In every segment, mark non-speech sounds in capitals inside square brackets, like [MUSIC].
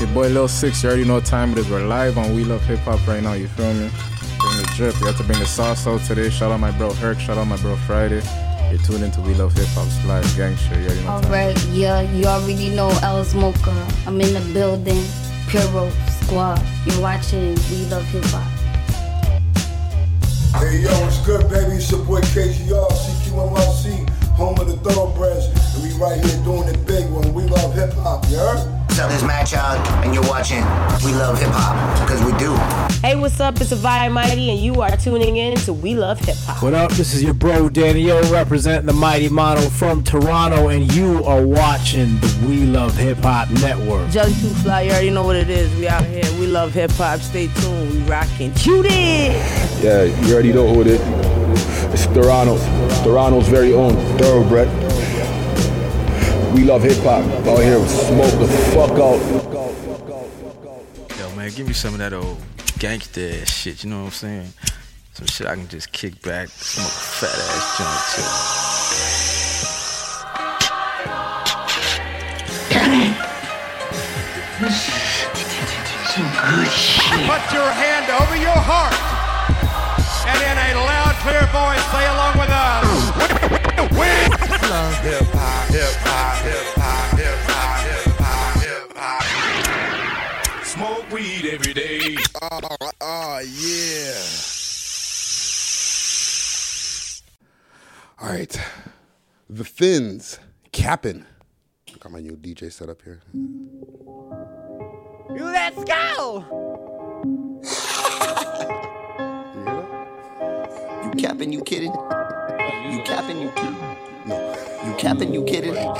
Your boy Lil Six, you already know what time it is. We're live on We Love Hip Hop right now, you feel me? Bring the drip. We have to bring the sauce out today. Shout out my bro Herc, shout out my bro Friday. You're tuned into We Love Hip Hop's live gangster. You already know. Alright, yeah, you already know El Smoker. I'm in the building. Puro Squad. You're watching We Love Hip Hop. Hey yo, what's good, baby? It's your boy KGR, CQNYC, home of the thoroughbreds, and we right here doing it big when we love hip hop. You heard? What's up, this Madchild, and you're watching We Love Hip Hop, because we do. Hey, what's up? It's Avaya Mighty, and you are tuning in to We Love Hip Hop. What up? This is your bro Danny O representing the Mighty Mono from Toronto, and you are watching the We Love Hip Hop Network. Jelly Too Fly, you already know what it is. We out here. We love hip hop. Stay tuned. We rocking. Shoot it! Yeah, you already know who it is. It's Toronto. Toronto's very own thoroughbred. We love hip hop. Out here, smoke the fuck out. Yo, man, give me some of that old gangster ass shit, you know what I'm saying? Some shit I can just kick back, smoke a fat ass joint too. Put your hand over your heart and in a loud, clear voice say along with us. Hip hop, hip hop, hip hop, hip hop, hip hop, hip hop. Smoke weed every day. Oh, oh yeah. All right, the Thins, Cappin. Got my new DJ set up here. You let's go! [LAUGHS] You hear that? You capping, you kidding? You capping, you kidding? No. You capping, you kidding? You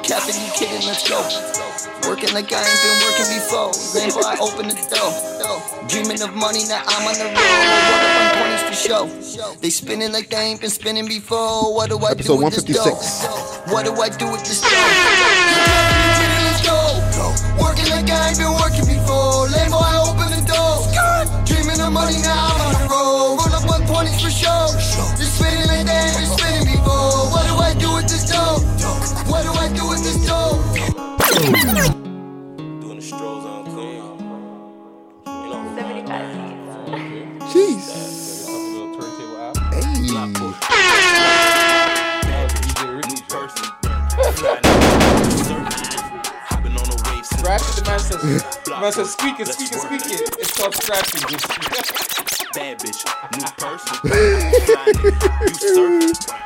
capping, you kidding? Let's go. Working like I ain't been working before. Then I open the door. Dreaming of money, now I'm on the road. What up on 20s for show? They spinning like they ain't been spinning before. What do I Episode do with this 156. dough? What do I do with this dough? You capping, you kidding? Let's go. Working like I ain't been working before. Person. The wave since Scratch the man says, the man says, squeak it, squeak it, squeak it. It's called scratching. bad bitch. New person. [LAUGHS] you surfing.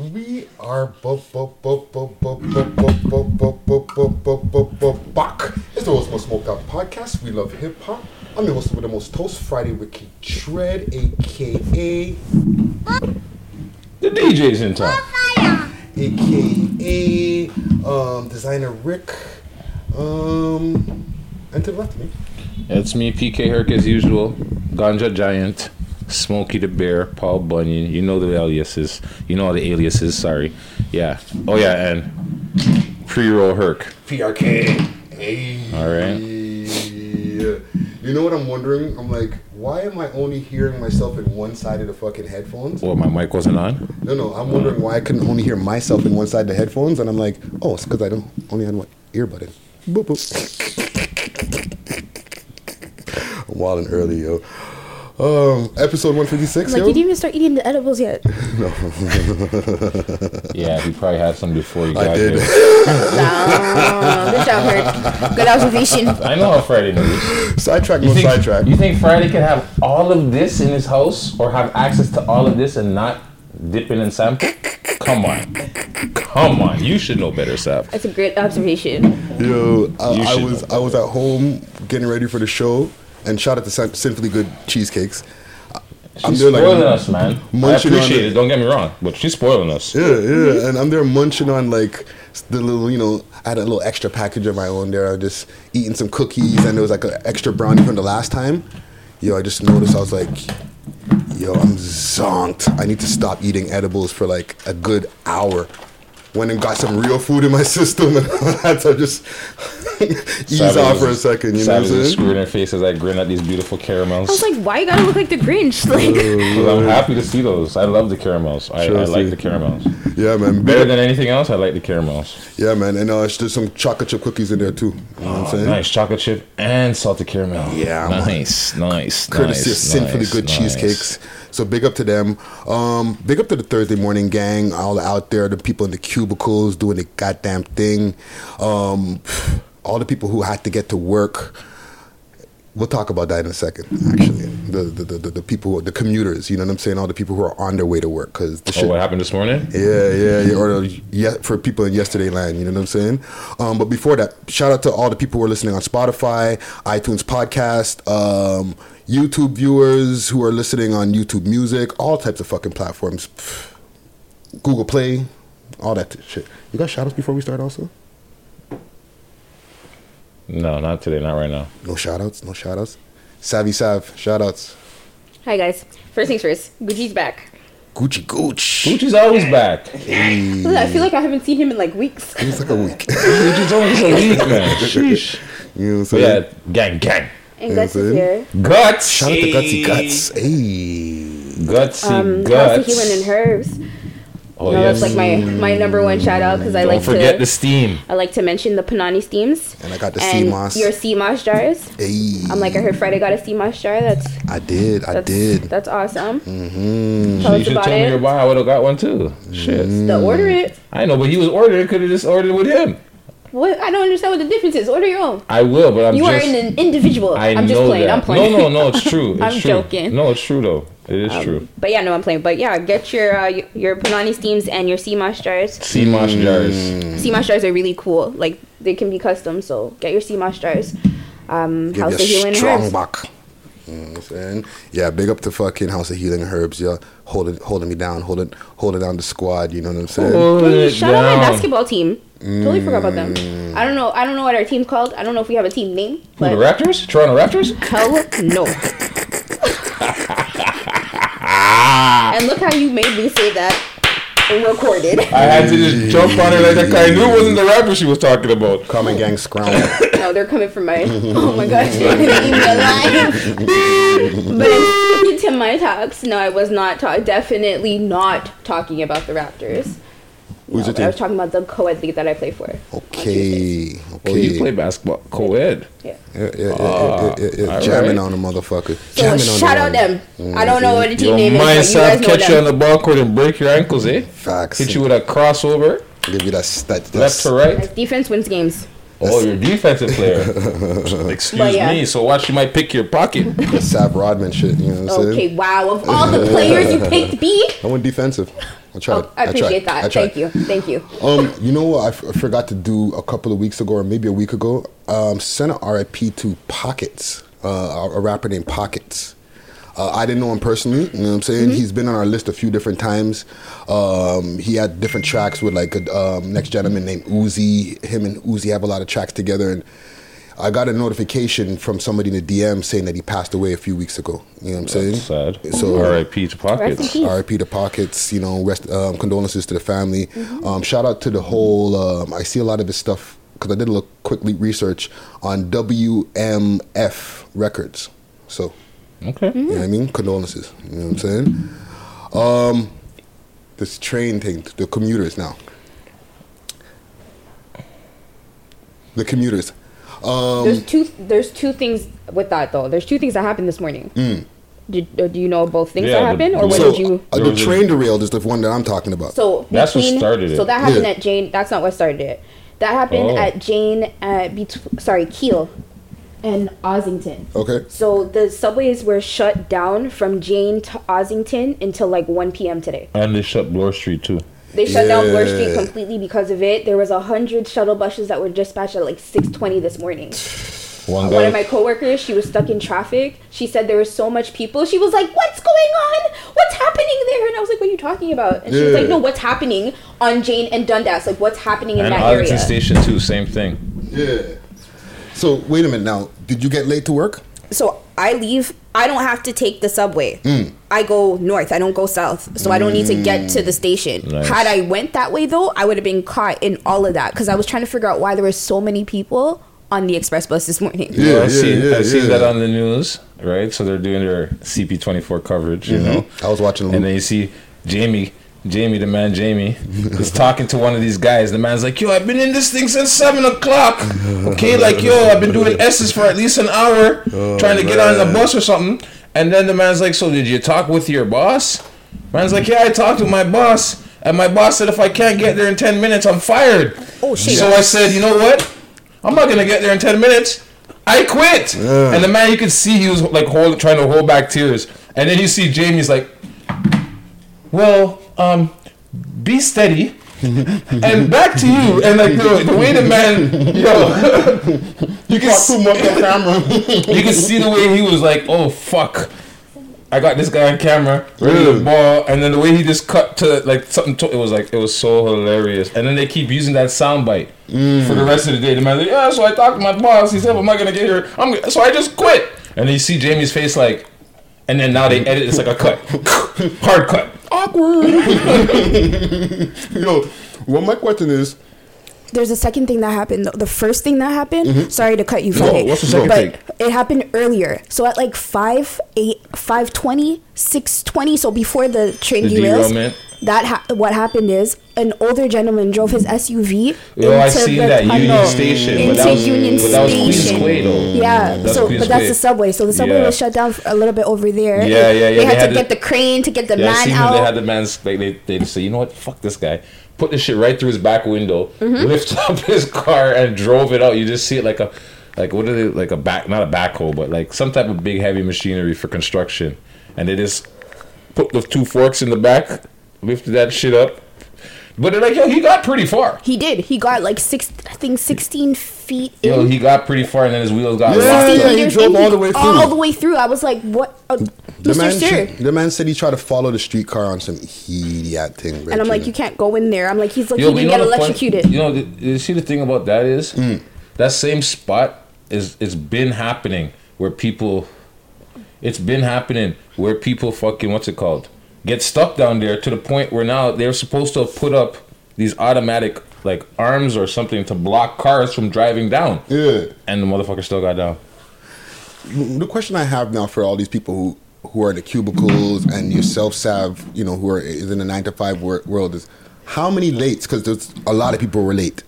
We are bu- bu- bu- bu- bu- bu- bu- bu- bu- bu- bu- bu- bu- bu- back. It's the Most Most Smoked Out podcast. We love hip hop. I'm your host with the most toast Friday Ricky Tread, aka The DJ's in town. aka um, designer Rick. Um, and to the left of me. It's me, PK Herc, as usual. Ganja Giant, Smokey the Bear, Paul Bunyan. You know the aliases. You know all the aliases. Sorry. Yeah. Oh yeah, and pre-roll Herc. PRK. Hey. All right. You know what I'm wondering? I'm like, why am I only hearing myself in one side of the fucking headphones? Well, my mic wasn't on. No, no, I'm wondering why I couldn't only hear myself in one side of the headphones, and I'm like, oh, it's because I don't only had one earbud in. Boop boop. [LAUGHS] I'm wilding early, yo. Um, episode 156, Like, yo. you didn't even start eating the edibles yet. [LAUGHS] No. yeah, he probably had some before you got I did. here. [LAUGHS] Oh, good job, Herc. Good observation. I know how Friday knows. sidetrack, You no think, sidetrack. you think Friday can have all of this in his house or have access to all of this and not dip it in and sample? Come on. Come on. You should know better, Sap. That's a great observation. Yo, I, I was know. I was at home getting ready for the show, and shout out to Sinfully Good Cheesecakes. I'm She's there like spoiling us, man. I munching on appreciate it. it. Don't get me wrong, but she's spoiling us. Yeah, yeah, and I'm there munching on like the little, you know, I had a little extra package of my own there. I was just eating some cookies, and there was like an extra brownie from the last time. Yo, I just noticed. I was like, yo, I'm zonked. I need to stop eating edibles for like a good hour. Went and got some real food in my [LAUGHS] system, and I had to just [LAUGHS] ease off for a second. You know what I'm Savage is saying? screwing her face as I grin at these beautiful caramels. I was like, why you gotta look like the Grinch? [LAUGHS] Like, I'm happy to see those. I love the caramels. I, I like the caramels. Yeah, man. Better than anything else, I like the caramels. Yeah, man. And uh, there's some chocolate chip cookies in there too. You know what I'm saying? Nice chocolate chip and salted caramel. Yeah, man. nice, nice, courtesy nice, of Sinfully nice, Good nice. Cheesecakes. So big up to them. Um, big up to the Thursday morning gang, all out there, the people in the cubicles doing the goddamn thing. Um, all the people who had to get to work. We'll talk about that in a second. Actually, the the, the, the, people, who- the commuters. You know what I'm saying? All the people who are on their way to work because the Oh, shit. what happened this morning? Yeah, yeah, yeah. Or yeah, for people in yesterday land, you know what I'm saying? Um, but before that, shout out to all the people who are listening on Spotify, iTunes podcast, um, YouTube viewers who are listening on YouTube Music, all types of fucking platforms, Google Play, all that shit. You got shout outs before we start also? No, not today, not right now. No shout outs, no shout outs. Savvy Sav, shout outs. hi guys. First things first, Gucci's back. Gucci Gooch. Gucci's always back. I feel like I haven't seen him in like weeks. It's like a week. Gucci's always a week, man. [LAUGHS] Sheesh. You know what I'm saying? yeah, gang, gang. And Guts is here. Guts. Shout out to Gutsy Guts. Hey. Gutsy Um, House of guts. Healing and Herbs. Oh, you know, yes. that's like my my number one shout out because I Don't like forget to the steam. I like to mention the Panani steams. And I got the and CMOS. Your CMOS jars. Hey. I'm like I heard Friday got a CMOS jar. That's I did, I that's, did. That's awesome. Mm-hmm. Tell you us should about tell me it. your buy. I would have got one too. Shit. The order it. I know, but he was ordered. Could have just ordered with him. What? I don't understand what the difference is. Order your own. I will, but I'm you just. are an individual. I am just know playing. that. I'm playing. No, no, no. It's true. [LAUGHS] It's I'm true. joking. No, it's true though. It is Um, true. But yeah, no, I'm playing. But yeah, get your uh, your Panani steams and your CMOS jars. CMOS Mm. jars. CMOS jars are really cool. Like they can be custom. So get your CMOS jars. Um, Give House of Healing a strong Herbs. buck. You know what I'm saying? Yeah, big up to fucking House of Healing and Herbs, yeah. Holding holding me down, holding holding down the squad, you know what I'm saying? Holding Hey, it shout out my basketball team. Totally forgot about them. Mm. I don't know. I don't know what our team's called. I don't know if we have a team name. Who, the Raptors? Toronto Raptors? hell no. [LAUGHS] and look how you made me say that and recorded. I had to just jump on her like that. 'cause I knew it wasn't the Raptors she was talking about. Common gang scrounge. no, they're coming for my. Oh my gosh, you're gonna eat me alive. but I'm sticking to my talks. No, I was not talk. Definitely not talking about the Raptors. Who's your But I was talking about the co-ed league that I play for. Okay, okay. Oh, you play basketball co-ed. Yeah. Yeah, yeah, yeah, Ah, yeah, yeah, yeah. Jamming right. on a motherfucker. So Jamming on shout the out one. them. I don't know what the team Your name mind is, but you guys know catch you on them. the ball court and break your ankles, eh? Facts. Hit you with a crossover, Give you that stat. left to right. Like, defense wins games. Oh, you're a defensive player. [LAUGHS] Excuse yeah. me. So watch you might pick your pocket. [LAUGHS] The Sav Rodman shit, you know what I'm saying? Okay, wow. Of all the players you picked, B. [LAUGHS] I went defensive. I tried. Oh, I appreciate tried. I that. tried. Thank you. Thank you. Um, you know what I, f- I forgot to do a couple of weeks ago, or maybe a week ago. Um, sent an RIP to Pockets, uh, a a rapper named Pockets. Uh, I didn't know him personally. You know what I'm saying? Mm-hmm. He's been on our list a few different times. Um, he had different tracks with like a um, next gentleman named Uzi. Him and Uzi have a lot of tracks together, and I got a notification from somebody in the DM saying that he passed away a few weeks ago. You know what I'm saying? That's sad. So R.I.P. to pockets. RIP to pockets, you know, rest, um, condolences to the family. Mm-hmm. Um, shout out to the whole, um, I see a lot of his stuff because I did a little quick research on WMF Records. So, Okay. you know what I mean? Condolences. You know what I'm saying? Um, this train thing, the commuters now. The commuters. Um, There's two. There's two things with that though. There's two things that happened this morning. Did, uh, do you know both things Yeah, that but- happened, or what so, did you? uh, the train derailed is the one that I'm talking about. So That's what started it. So that happened Yeah. at Jane. That's not what started it. That happened Oh. at Jane. At bet- sorry, Keele, and Ossington. okay. So the subways were shut down from Jane to Ossington until like 1 p.m. today. And they shut Bloor Street too. They shut down Bloor Yeah. Street completely because of it. There was a hundred shuttle buses that were dispatched at like 6:20 this morning. [SIGHS] One one of my coworkers, she was stuck in traffic. She said there was so much people. She was like, "What's going on? What's happening there?" And I was like, "What are you talking about?" And she was like, "No, what's happening on Jane and Dundas? Like, what's happening in And that Arlington area?" Station too, same thing. Yeah. So wait a minute now. Did you get late to work? So I leave. I don't have to take the subway. Mm. I go north. I don't go south. So I don't need to get to the station. Nice. Had I went that way though, I would have been caught in all of that because I was trying to figure out why there were so many people on the express bus this morning. Yeah, Yeah, I seen, yeah, I seen yeah. that on the news, right? So they're doing their CP24 coverage, you know. I was watching the and then you see Jamie, Jamie, the man Jamie, is talking to one of these guys. The man's like, "Yo, I've been in this thing since seven o'clock. Okay, like yo, I've been doing S's for at least an hour, oh, trying to get on the bus or something." And then the man's like, "So did you talk with your boss?" Man's like, "Yeah, I talked with my boss." And my boss said if I can't get there in 10 minutes, I'm fired. Oh, shit. So I said, you know what? I'm not gonna get there in 10 minutes. I quit. Yeah. And the man, you could see he was like hold, trying to hold back tears. And then you see Jamie's like, well, um, be steady. and back to you. And like the, the way the man, yo, [LAUGHS] you can too much on camera. [LAUGHS] you can see the way he was like, oh fuck. I got this guy on camera, Really? ball, and then the way he just cut to like something. To, it was like it was so hilarious. And then they keep using that soundbite for the rest of the day. The man's like, yeah. So I talked to my boss. He said, I'm not gonna get here. I'm so I just quit. And then you see Jamie's face like, and then now they edit. It's like a cut, [LAUGHS] hard cut. Awkward. [LAUGHS] Yo, well, my question is, There's a second thing that happened. The first thing that happened. Mhm. Sorry to cut you, No, what's the second but thing? it happened earlier. So at like five, eight, five twenty, six twenty. So before the train The derails, derailment. that ha- what happened is an older gentleman drove his SUV Yo, I into seen the that Union tunnel, Station, but into that was Union but that was Queens Station. Quay. Yeah, That's so Queens but that's Quay. the subway. So the subway Yeah. was shut down for a little bit over there. Yeah, yeah, yeah, They, they had had to to- get the crane to get the yeah, I man seen out. they had the man's like they they say, you know what, fuck this guy. Put the shit right through his back window, Mhm. lift [LAUGHS] up his car, and drove it out. You just see it like a like what are they like a back not a backhoe, but like some type of big heavy machinery for construction, and they just put the two forks in the back, lifted that shit up. But they're like, yo, he got pretty far. he did. He got like six, I think, sixteen feet. Yo, in. he got pretty far, and then his wheels got Yeah, locked yeah, he drove all the way through. All the way through. I was like, "What, uh, the man, Sir?" the man said he tried to follow the streetcar on some idiot thing. And I'm like, "You can't go in there." I'm like, "He's like, Yo, he but can you get know the fun- electrocuted." you know, the, you see the thing about that is hmm. that same spot is it's been happening where people. It's been happening where people fucking what's it called get stuck down there to the point where now they're supposed to have put up these automatic like arms or something to block cars from driving down. Yeah. And the motherfucker still got down. the question I have now for all these people who who are in the cubicles and yourself, Sav, you know, who are is in the nine to five wor- world is how many lates? Because there's a lot of people were late,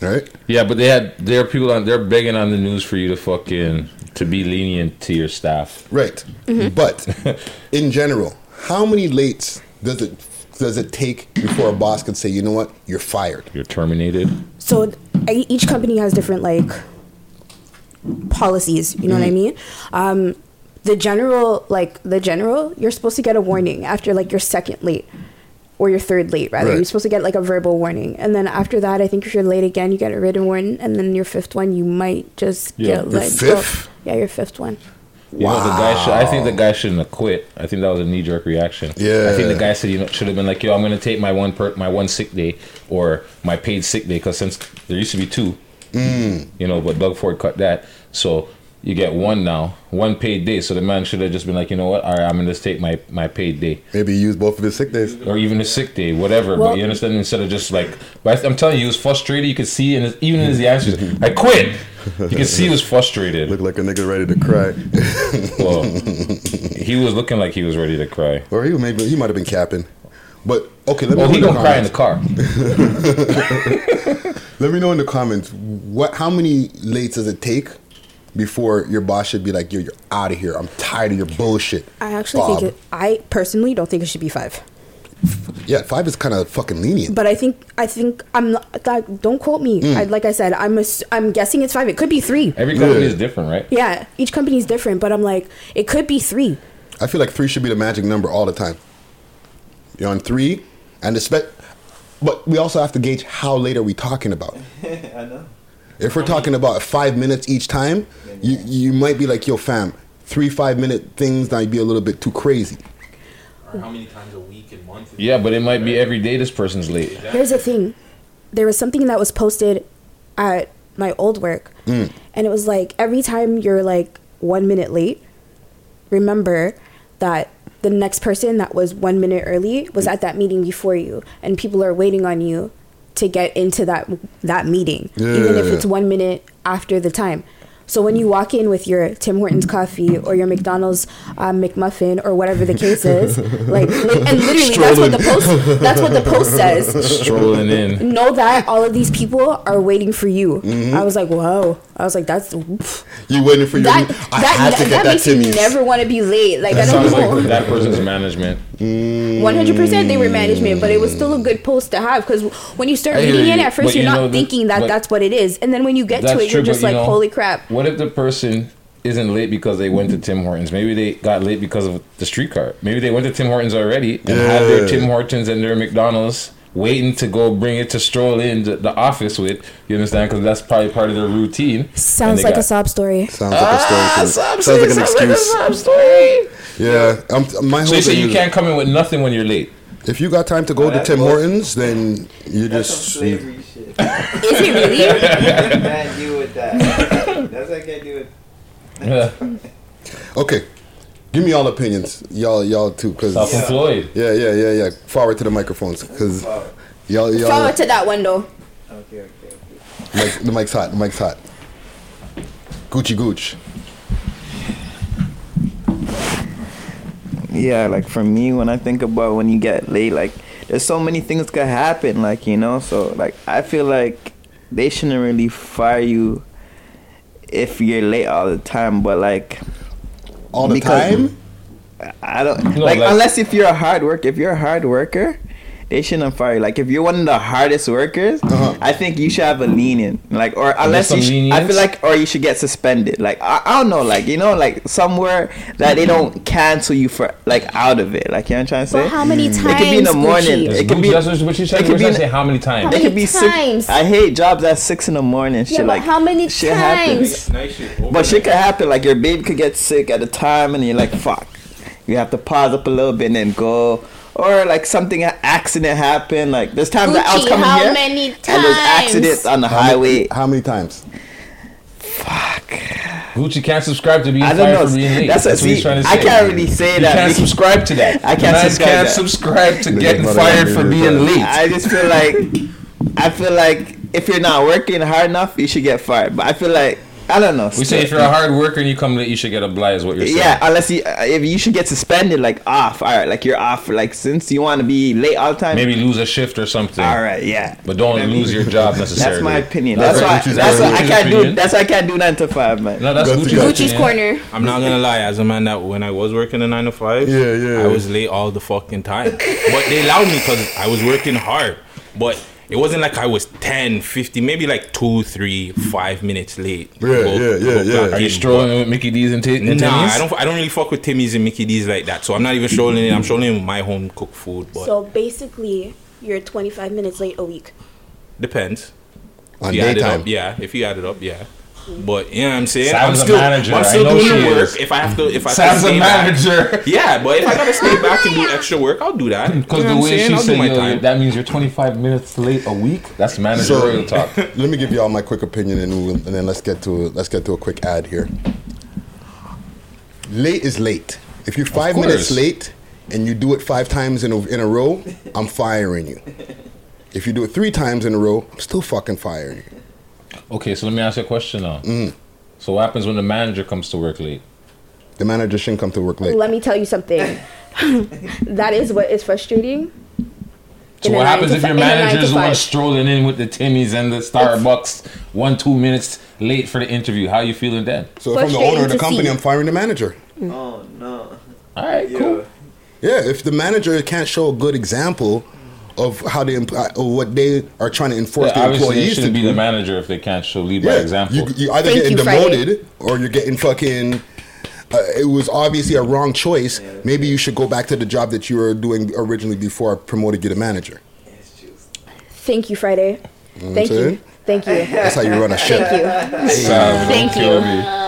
right? Yeah, but they had there are people on they're begging on the news for you to fucking to be lenient to your staff. Right. But [LAUGHS] in general, how many lates does it does it take before a boss can say, you know what, you're fired? You're terminated. So each company has different like policies. You know what I Mhm. mean? Um, the general, like the general, you're supposed to get a warning after like your second late or your third late rather. Right. You're supposed to get like a verbal warning, and then after that, I think if you're late again, you get a written warning, and then your fifth one, you might just Yeah. get Your let go. fifth? Yeah, your fifth one. You know, the guy should, I think the guy shouldn't have quit. I think that was a knee jerk reaction. Yeah. I think the guy said you know should have been like, yo, I'm gonna take my one per, my one sick day or my paid sick day because since there used to be two, Mm. you know, but Doug Ford cut that, so you get one now, one paid day. So the man should have just been like, you know what, all right, I'm gonna just take my my paid day. Maybe he used both of his sick days. Or even a sick day, whatever. Well- but you understand? Instead of just like, but I'm telling you, he was frustrated. You could see, and even in his answers, I quit. You can see he was frustrated. Looked like a nigga ready to cry. Well, he was looking like he was ready to cry. Or he maybe he might have been capping. But okay, let me Well, know he in the gonna cry in the comments. car. [LAUGHS] Let me know in the comments what how many lates does it take before your boss should be like, yo, you're out of here. I'm tired of your bullshit. I actually Bob. think it. I personally don't think it should be five. Yeah, five is kind of fucking lenient. But I think I think I'm not. That, don't quote me. Mm. I, like I said, I'm ass- I'm guessing it's five. It could be three. Every company Yeah. is different, right? Yeah, each company is different, but I'm like, it could be three. I feel like three should be the magic number all the time. You're on three, and expect, but we also have to gauge how late are we talking about. [LAUGHS] I know. If we're talking about five minutes each time, you you might be like, yo, fam, three five minute things might be a little bit too crazy. Or how many times a week and month? Yeah, but it might be every day this person's late. Here's the thing. There was something that was posted at my old work, Mm. and it was like every time you're like one minute late, remember that the next person that was one minute early was at that meeting before you, and people are waiting on you to get into that that meeting, even if Yeah. it's one minute after the time. So when you walk in with your Tim Hortons coffee or your McDonald's uh, McMuffin or whatever the case is, [LAUGHS] like, li- and literally that's what the post that's what the post says. Strolling in. Know that all of these people are waiting for you. Mhm. I was like, whoa. I was like, that's oof. You waiting for your? that. I that had to get that makes you Timmy's. never want to be late. Like I don't sounds know. like that person's management. One hundred percent, they were management, but it was still a good post to have because when you start I hear reading it at first, but you're you not know that- thinking that that's what it is, and then when you get to That's it, you're just like, you know, holy crap. What if the person isn't late because they went to Tim Hortons? Maybe they got late because of the streetcar. Maybe they went to Tim Hortons already and had their Tim Hortons and their McDonald's waiting to go bring it to stroll in the, the office with. You understand? Because that's probably part of their routine. Sounds they like a sob story. Sounds like a story. Ah, to me. sob Sounds like an story, sounds like a excuse. sob story. Yeah, um, my whole So you say you can't come in with nothing when you're late. If you got time to go Oh, to Tim what- Hortons, then you That's just some slavery shit. [LAUGHS] Is it really? [LAUGHS] can't deal with that. That's what I can't do with. okay. Give me all opinions, y'all, y'all too, because Self-employed. Yeah, yeah, yeah, yeah. Forward to the microphones, because y'all, y'all. Forward to that window. Okay, okay. Mic, the mic's hot. The mic's hot. Gucci Gooch. Yeah, like for me, when I think about when you get late, like there's so many things could happen, like you know. So like I feel like they shouldn't really fire you if you're late all the time, but like all the because- time. I don't No, like like- unless if you're a hard worker. If you're a hard worker, they shouldn't fire you. Like if you're one of the hardest workers, Uh-huh. I think you should have a lenient. Like or unless you, sh- I feel like or you should get suspended. Like I, I don't know, like you know, like somewhere that they don't cancel you for like out of it. Like you know what I'm trying to say. But how many times? It could be in the morning. Gucci? It could be. That's what- what you said. it could be trying to in- say how many times? How It many could be six. times? I hate jobs at six in the morning. Shit Yeah, like how many shit happens. times? Night shit. But shit could happen. Like your baby could get sick at a time, and you're like, "Fuck." You have to pause up a little bit and then go, or like something an accident happened. Like there's times that I was Gucci, coming how here, many times? and there's accidents on the How many- highway. How many times? Fuck. Gucci can't subscribe to being I don't fired know. for being late. That's That's, what- what he's trying to say. I can't really say He that You can't because- subscribe to that. I can't subscribe can't that. subscribe to getting fired for be being late. I just feel like I feel like if you're not working hard enough, you should get fired. But I feel like I don't know. We say if you're a hard worker and you come late, you should get a blight. Is what you're saying? Yeah, unless you uh, if you should get suspended, like off. All right, like you're off. Like since you want to be late all the time. Maybe lose a shift or something. All right, yeah. But don't lose your job [LAUGHS] necessarily. That's my opinion. That's That's, why. Gucci's That's why I can't do. That's why I can't do nine to five, man. No, that's That's Gucci's, the- Gucci's corner. I'm not gonna lie, as a man that when I was working a nine to five, Yeah, yeah. I was late all the fucking time. but they allowed me because I was working hard. But it wasn't like I was 10, 50, maybe like two, three, five minutes late. Yeah, yeah, yeah, yeah. Are you strolling with Mickey D's and, t- and Nah, Timmy's? I don't. I don't really fuck with Timmy's and Mickey D's like that. So I'm not even strolling in. I'm strolling in with my home cooked food. But So basically, you're 25 minutes late a week. depends. On If you daytime. up, yeah. If you add it up, yeah. But you know what I'm saying? Sam's I'm a still, manager. I'm I still know doing the work. is. If I have to, if I have Sam's to a manager. Back, yeah, but if I gotta stay back and do [LAUGHS] extra work, I'll do that. Because You know the way saying? she I'll do said, my yo, time. that means you're 25 minutes late a week. That's managerial So talk. [LAUGHS] let me give you all my quick opinion, and, we'll, and then let's get to let's get to a quick ad here. Late is late. If you're five minutes late and you do it five times in a, in a row, I'm firing you. If you do it three times in a row, I'm still fucking firing you. Okay, so let me ask you a question now. Mm. So what happens when the manager comes to work late? The manager shouldn't come to work late. Let me tell you something. [LAUGHS] that is what is frustrating. So In what happens to if your in a manager's the one strolling in with the Timmys and the Starbucks one, two minutes late for the interview? How are you feeling then? So if I'm the owner of the company, see. I'm firing the manager. Oh no. All right, cool. Yeah, if the manager can't show a good example of how they imp- uh, what they are trying to enforce Yeah, the obviously, they employees to shouldn't be do, the manager if they can't show lead by example. you, you either Thank getting you, Friday. demoted or you're getting fucking. Uh, it was obviously a wrong choice. Maybe you should go back to the job that you were doing originally before I promoted you to manager. Thank you, Friday. know Thank you. Thank you. That's how you run a ship. Thank you. Thank you.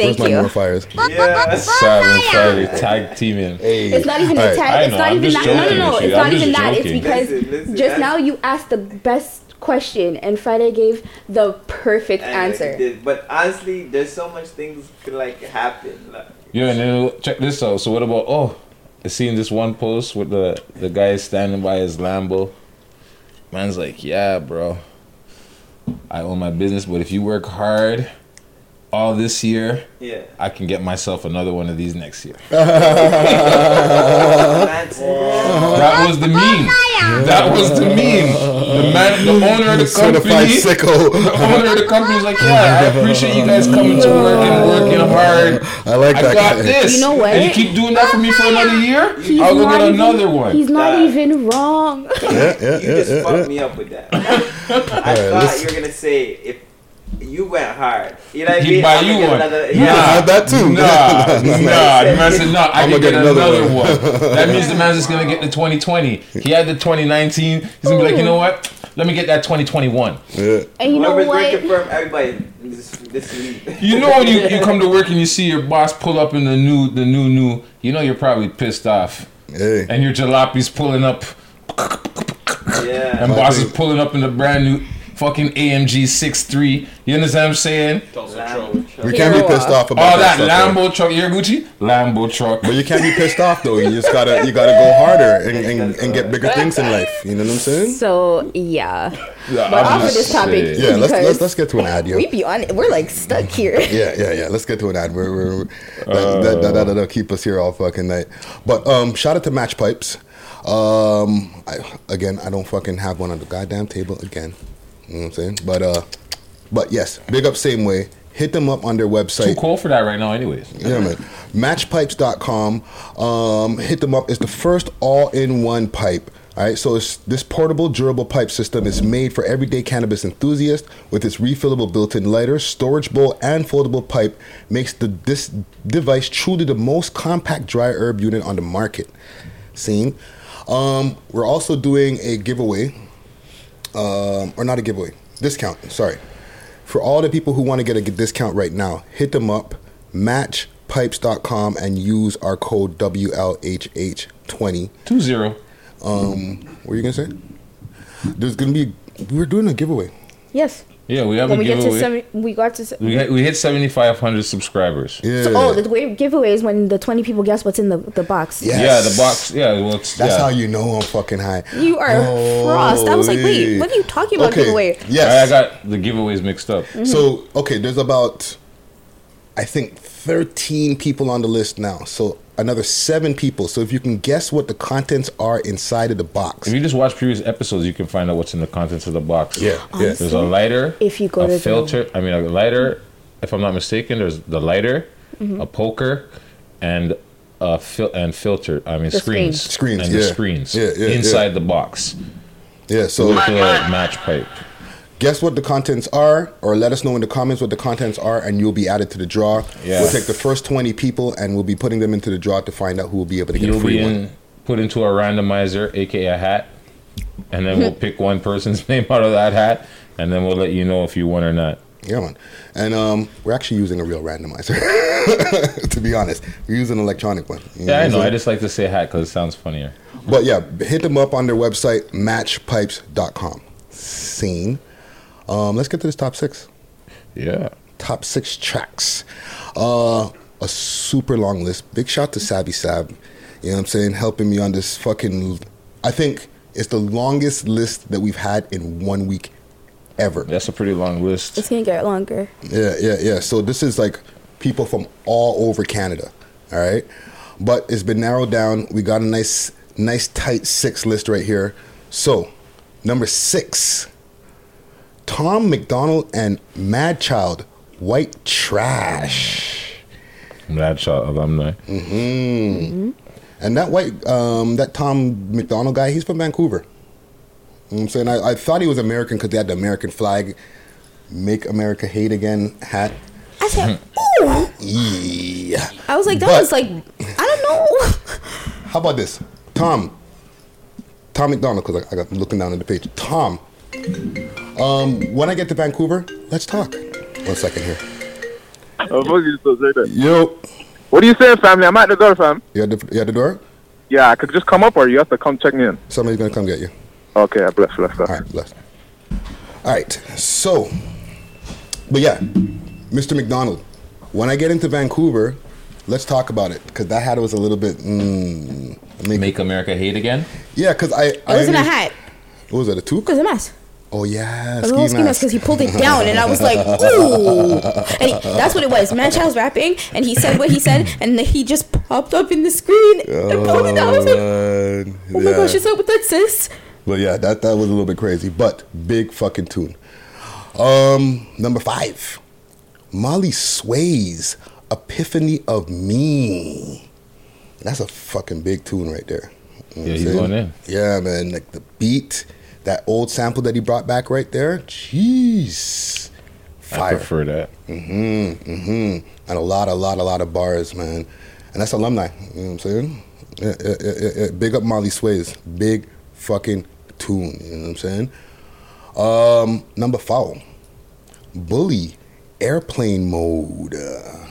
Thank Where's my you. more fires? Seven Friday tag teaming. It's not even All a right. tag. I It's know, not I'm even just that. No, no, joking no. with you. It's not I'm even just that. It's joking. because Listen, listen, just that's- now you asked the best question and Friday gave the perfect And answer. did. But honestly, there's so much things could like happen. Like, Yeah, and then check this out. So what about oh, I seen this one post with the the guy standing by his Lambo. Man's like, yeah, bro. I own my business, but if you work hard all this year, Yeah. I can get myself another one of these next year. [LAUGHS] that was the meme. That was the meme. The man, the owner of the company, sicko. [LAUGHS] the owner of the company was like, yeah, I appreciate you guys coming to work and working hard. I like I that got guy. this. You know what? And you keep doing that for me for another year, He's I'll go not get even- another one. He's not even wrong. Yeah, yeah, you yeah, just yeah, fucked yeah. me up with that. [LAUGHS] I thought listen. you were gonna say if you went hard. You know what I He'd mean? buy I'ma you one. Another, Nah. I had that too. Nah, [LAUGHS] nah. The man said, no, I I'ma can get get another another, one. one. [LAUGHS] That means the man's just gonna get the 2020. He had the 2019. He's gonna be like, you know what? Let me get that 2021. Yeah. And you know Whoever's what? working for him, everybody, this, this. You know when you, you [LAUGHS] come to work and you see your boss pull up in the new the new new, you know you're probably pissed off. Hey. And your jalape's pulling up Yeah. and boss is pulling up in the brand new fucking AMG 63. You understand what I'm saying? We can't be pissed off about All that, stuff, though. Lambo truck, you hear Gucci? Lambo truck. But you can't be pissed off though. You just gotta you gotta go [LAUGHS] harder and, and, and get bigger things in life. You know what I'm saying? So yeah. Yeah, But off of this topic, saying. Yeah, let's let's let's get to an ad, yo. we be on it. We're like stuck here. [LAUGHS] Yeah, yeah, yeah. Let's get to an ad. We're, we're, we're- that, that, that, that, that'll keep us here all fucking night. But um, shout out to Match Pipes. Um, I, again, I don't fucking have one on the goddamn table again. You know what I'm saying? But uh, but yes, big up same way. Hit them up on their website. Too cold for that right now, anyways. Yeah, man. Matchpipes.com. Um, hit them up. It's the first all-in-one pipe. All right, so it's, this portable, durable pipe system is made for everyday cannabis enthusiasts. With its refillable built-in lighter, storage bowl, and foldable pipe, makes the this device truly the most compact dry herb unit on the market. Seen. Um, we're also doing a giveaway, um, or not a giveaway, discount. Sorry, for all the people who want to get a discount right now, hit them up, matchpipes.com, and use our code WLHH20. Two zero. Um, what are you gonna say? There's gonna be. We're doing a giveaway. Yes. Yeah, we have When a we get to giveaway. seven, we got to. Se- we, hit, we hit 7,500 subscribers. Yeah. So, oh, the way- giveaway is when the twenty people guess what's in the, the box. Yes. Yeah, the box. Yeah, well, it's, That's yeah. how you know I'm fucking high. You are frost. I was like, wait, what are you talking about Okay, giveaway? Yes. I got the giveaways mixed up. Mm-hmm. So okay, there's about I think 13 people on the list now. So another seven people. So if you can guess what the contents are inside of the box. If you just watch previous episodes, you can find out what's in the contents of the box. Yeah, yeah. There's a lighter, If you go a to the- filter. I mean, a lighter. If I'm not mistaken, there's the lighter, Mm-hmm. a poker, and a fil- and filter. I mean, The screens, screen. Screens, and yeah. the screens Yeah, yeah, inside yeah. the box. Yeah, so With the match pipe. Guess what the contents are or let us know in the comments what the contents are and you'll be added to the draw. Yeah. We'll take the first 20 people and we'll be putting them into the draw to find out who will be able to get You'll a free one. in, put into a randomizer, aka a hat, and then we'll [LAUGHS] pick one person's [LAUGHS] name out of that hat, and then we'll let you know if you won or not. Yeah, man. And um, we're actually using a real randomizer. [LAUGHS] to be honest, we're using an electronic one. You Yeah, I I'm know. I just like to say hat because it sounds funnier. But yeah, hit them up on their website, matchpipes.com. Scene. Um, let's get to this top six. Yeah. Top six tracks. Uh, a super long list. Big shout to Savvy Sav. You know what I'm saying? Helping me on this fucking. I think it's the longest list that we've had in one week ever. That's a pretty long list. It's gonna get longer. Yeah, yeah, yeah. So this is like people from all over Canada. All right, but it's been narrowed down. We got a nice, nice tight six list right here. So, number six, Tom MacDonald and Madchild, White Trash. Mad Shot alumni. hmm And that white, um, that Tom MacDonald guy, he's from Vancouver. You know I'm saying? I, I thought he was American because they had the American flag, "Make America Hate Again" hat. I said, ooh. Yeah. I was like, that But- was like, I don't know. [LAUGHS] How about this, Tom? Tom McDonald, because I, I got looking down at the page. Tom, Um, when I get to Vancouver, let's talk. One second here. Oh, fuck you, so say that. Yo. What are you saying, family? I'm at the door, fam. You at the, you at the door? Yeah, I could just come up or you have to come check me in. Somebody's gonna come get you. Okay, bless, bless, bless. All right, bless. All right, so, but yeah, Mr. MacDonald, when I get into Vancouver, let's talk about it because that hat was a little bit. Mm, make, Make America hate again? yeah, because I. It wasn't a hat. What was it? A toque? It was a mask. Oh yeah, It was a little ski mask because he pulled it down, and I was like, [LAUGHS] ooh. And he, that's what it was. Madchild was rapping, and he said what he said, [LAUGHS] and then he just popped up in the screen and pulled it down. I was like, man. oh my gosh, what's up with that, sis? But yeah, that that was a little bit crazy, but big fucking tune. Um, number five, Molly Sway's "Epiphany of Me." That's a fucking big tune right there. You know Yeah, he's saying? going in. Yeah, man, like the beat, that old sample that he brought back right there. Jeez, I prefer that. Mm-hmm. Mm-hmm. And a lot, a lot, a lot of bars, man. And that's alumni. You know what I'm saying? Yeah, yeah, yeah, yeah, yeah. Big up Molly Sways. Big fucking tune. You know what I'm saying? Um, number four. Bully. Airplane mode. Uh,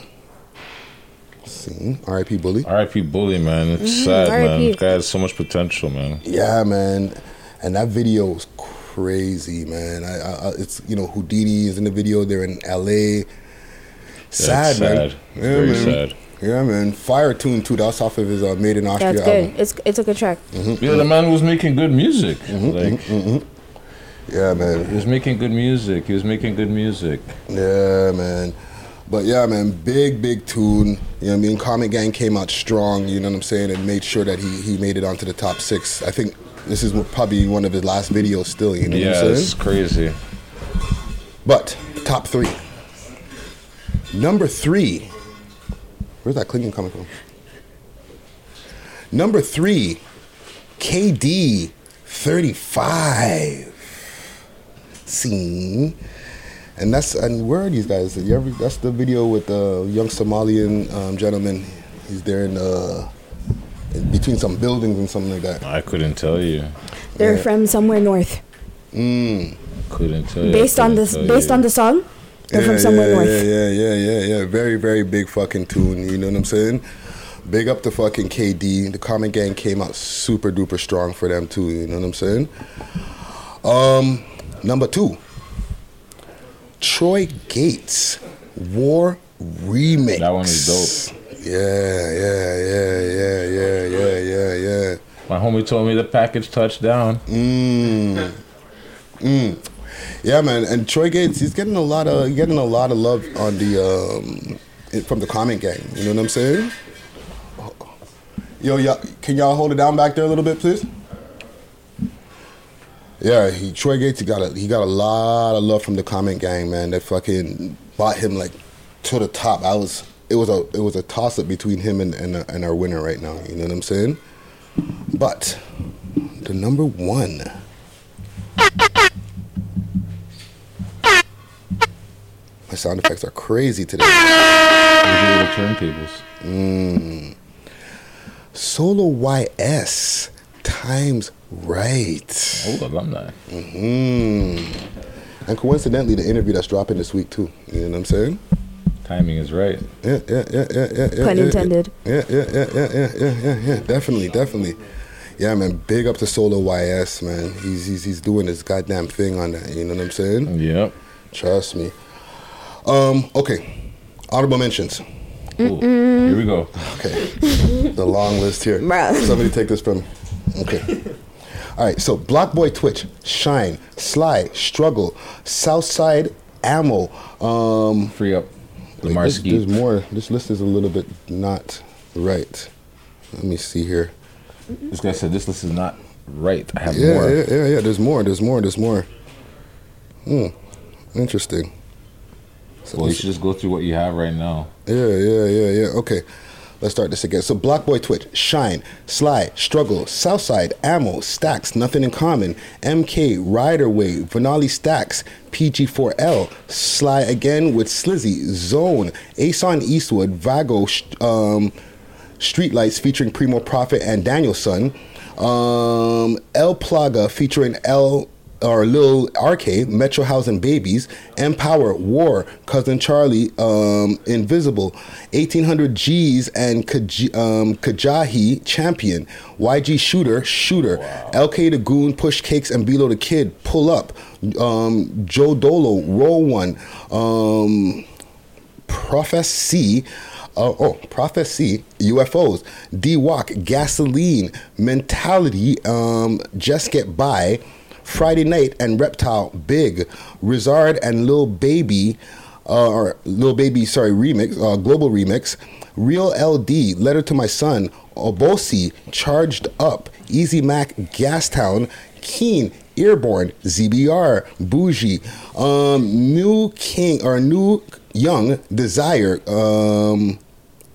see, R.I.P. Bully. R.I.P. Bully, man. It's Mhm, sad, man. R.I.P.. This guy has so much potential, man. Yeah, man. And that video was crazy, man. I, I, I- it's you know Houdini is in the video. They're in L.A. Sad, That's man. sad. Very sad. Yeah, man. Fire tune too. That's off of his uh, Made in Austria That's album. good. It's it's a good track. Mm-hmm. Yeah, the man was making good music. Mm-hmm, mm-hmm, like, Yeah, man. He was making good music. He was making good music. Yeah, man. But yeah, man, big, big tune. You know what I mean? Comment Gang came out strong, you know what I'm saying, and made sure that he, he made it onto the top six. I think this is probably one of his last videos still, you know Yeah, what I'm it's crazy. But, top three. Number three. Where's that clicking coming from? Number three, KD 35. Scene. And that's and where are these guys? You ever, that's the video with the young Somalian um, gentleman. He's there in uh, in between some buildings and something like that. I couldn't tell you. They're Yeah. from somewhere north. Mm. Couldn't tell you. Based on this, based you. on the song, they're yeah, from somewhere yeah, north. Yeah, yeah, yeah, yeah, yeah. Very, very big fucking tune. You know what I'm saying? Big up to fucking KD. The Comment Gang came out super duper strong for them too. You know what I'm saying? Um, number two, Troy Gates War Remix. That one is dope. Yeah, yeah, yeah, yeah, yeah, yeah, yeah, yeah. My homie told me the package touched down. Mm. Mm. Yeah, man, and Troy Gates, he's getting a lot of he's getting a lot of love on the um from the comment gang. You know what I'm saying? Yo, y'all, can y'all hold it down back there a little bit, please? Yeah, he Troy Gates, he got a he got a lot of love from the comment gang, man. They fucking bought him like to the top. I was it was a it was a toss up between him and and, and our winner right now. You know what I'm saying? But the number one. My sound effects are crazy today. Little turntables. Mm. Solo YS times right. Oh, alumni. hmm And coincidentally, the interview that's dropping this week too. You know what I'm saying? Timing is right. Yeah, yeah, yeah, yeah, yeah. yeah Pun yeah, intended. Yeah, yeah, yeah, yeah, yeah, yeah, yeah, yeah. Definitely, definitely. Yeah, man. Big up to Solo YS, man. He's he's he's doing his goddamn thing on that. You know what I'm saying? Yep. Trust me. Um. Okay. Honorable mentions. Here we go. Okay. the long list here. Bruh. Somebody take this from me. Okay. All right. So Block Boy Twitch, Shine, Sly, Struggle, Southside Ammo. Um, Free up. Wait, there's, there's more. This list is a little bit not right. Let me see here. This guy said this list is not right. I have Yeah, more. yeah, yeah, yeah. There's more. There's more. There's more. Hmm. Interesting. So Well, you should just go through what you have right now. Yeah, yeah, yeah, yeah. Okay. Let's start this again. So Block Boy Twitch, Shine, Sly, Struggle, Southside, Ammo, Stacks, Nothing in Common, MK, Rider Wave, Vanali Stacks, PG4L, Sly again with Slizzy, Zone, Ason Eastwood, Vago, um, Streetlights featuring Primo Prophet and Danielson, um, El Plaga featuring El or Lil RK, Metro House and Babies, Empower, War, Cousin Charlie, um, Invisible, 1800 G's and Kaj- um, Kajahi, Champion, YG Shooter, Shooter, LK the Goon, Push Cakes and Below the Kid, Pull Up, um, Joe Dolo, Roll One, um, Prophecy. Uh, oh, Prophecy, UFOs, D Walk, Gasoline, Mentality, um, Just Get By, Friday Night and Reptile, Big, Rizard and Lil Baby, uh, or Lil Baby, sorry, remix, uh, global remix, Real LD, Letter to My Son, Obosi, Charged Up, Easy Mac, Gastown, Keen, Earborn, ZBR, Bougie, um, New King or New Young Desire, um,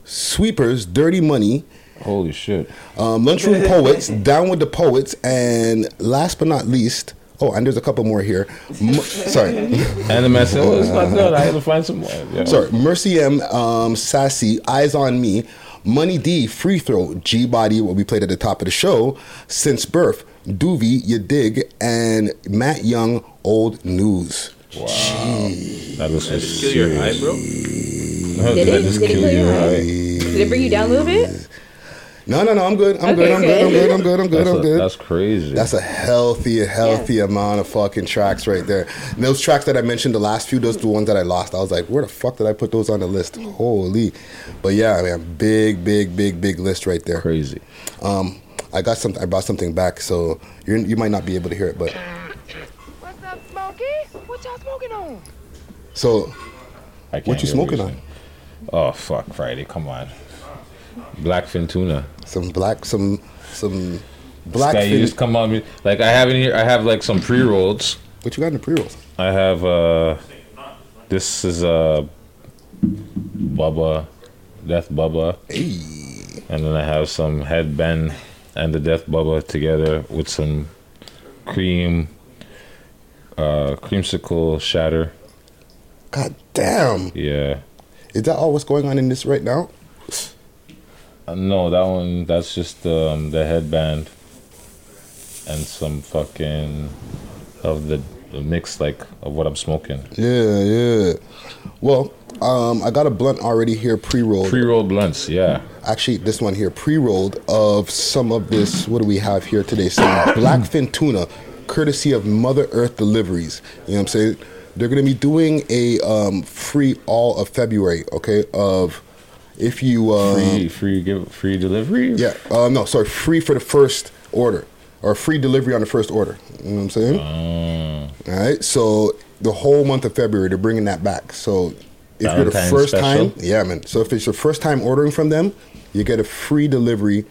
Sweepers, Dirty Money. Holy shit. Um, Lunchroom [LAUGHS] Poets, Down with the Poets, and last but not least, oh, and there's a couple more here. M- sorry. [LAUGHS] And the man said, "Oh, it's not good. I had to find some more." Yeah. [LAUGHS] Sorry, Mercy M, um, Sassy, Eyes on Me, Money D, Free Throw, G Body, what we played at the top of the show, Since Birth, Doovie, You Dig, and Matt Young, Old News. Wow. That was just Kill your eye, bro. Did it? just Did it kill kill your your eye? Did it bring you down a little bit? No, no, no, I'm good. I'm Okay, good. I'm good. I'm good. I'm good. I'm good. That's I'm a- good. that's crazy. That's a healthy, healthy amount of fucking tracks right there. And those tracks that I mentioned, the last few, those are the ones that I lost. I was like, where the fuck did I put those on the list? Holy. But yeah, man, big, big, big, big list right there. Crazy. Um, I got some. I brought something back, so you're, you might not be able to hear it, but What's up, Smokey? What y'all smoking on? so I can't what you smoking you're on? Oh fuck, Friday! Come on. Blackfin tuna. Some black, some some Black black. you just come on me like I have in here. I have like some pre rolls. What you got in the pre rolls? I have uh, this is uh, Bubba, Death Bubba, and then I have some headband and the Death Bubba together with some cream, uh, creamsicle shatter. God damn! Yeah. Is that all what's going on in this right now? Uh, no, that one. That's just um, the headband and some fucking of the, the mix like of what I'm smoking. Yeah, yeah. Well, um, I got a blunt already here pre-rolled. Pre-rolled blunts, yeah. Actually, this one here pre-rolled of some of this. What do we have here today? Some [CLEARS THROAT] blackfin tuna, courtesy of Mother Earth Deliveries. You know what I'm saying? They're gonna be doing a um, free all of February. Okay, of if you uh, Free, free, give free delivery. yeah, uh, no, sorry, free for the first order or free delivery on the first order. You know what I'm saying? Uh. All right, so the whole month of February, they're bringing that back. So if you're the first special? time, yeah, man. So if it's your first time ordering from them, you get a free delivery,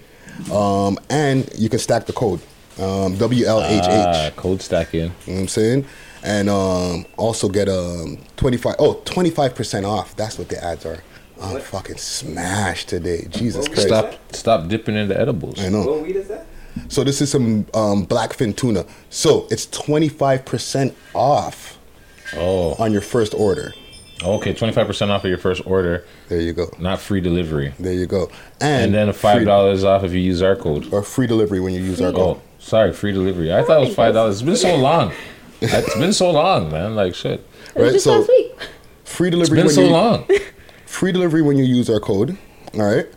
um, and you can stack the code um, WLHH. Ah, code stacking. You know what I'm saying? And um, also get um, 25, oh, 25% off. That's what the ads are. I'm fucking smashed today. Jesus Christ. Stop, stop dipping into edibles. I know. What weed is that? So this is some um, blackfin tuna. So it's 25% off Oh, on your first order. okay. Twenty five percent off of your first order. There you go. Not free delivery. There you go. And, And, then five dollars off if you use our code. or free delivery when you use our code. Oh, sorry, free delivery. I thought it was five dollars. It's been so long. It's been so long, man. Like shit. Right? Just So last week. free It's delivery been when so you long. [LAUGHS] free delivery when you use our code. All right.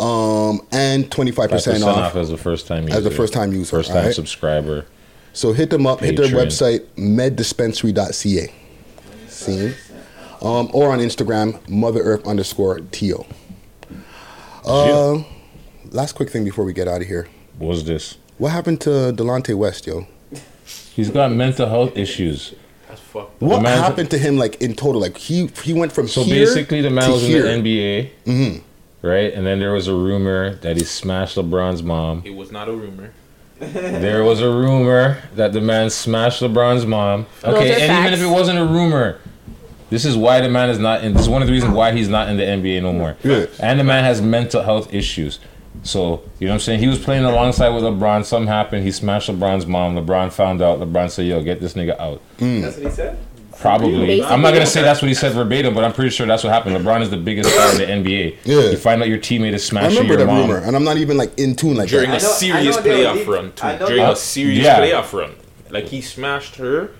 Um, and 25% off. off as a first time user. As a first-time user, First time alright? subscriber. So hit them up. Hit their website meddispensary.ca. See? Um, or on Instagram, Mother Earth underscore to. Uh, last quick thing before we get out of here. What was this? What happened to Delonte West, yo? He's got mental health issues. That's fucked. What The happened to him, like in total? Like he he went from So here basically, the man to was here. in the NBA, Mhm. right? And then there was a rumor that he smashed LeBron's mom. It was not a rumor. There was a rumor that the man smashed LeBron's mom. Those Okay, are and even facts. if it wasn't a rumor, this is why the man is not in. This is one of the reasons why he's not in the NBA no more. Yeah. And the man has mental health issues. So you know what I'm saying? He was playing alongside with LeBron. Something happened. He smashed LeBron's mom. LeBron found out. LeBron said, "Yo, get this nigga out." Mm. That's what he said. Probably. I'm not gonna say that's what he said verbatim, but I'm pretty sure that's what happened. LeBron is the biggest star in the NBA. Yeah. You find out your teammate is I smashing remember your that mom. rumor, and I'm not even like in tune like During that. a I know- serious know they were playoff run, too. During they- a serious Yeah. playoff run. Like he smashed her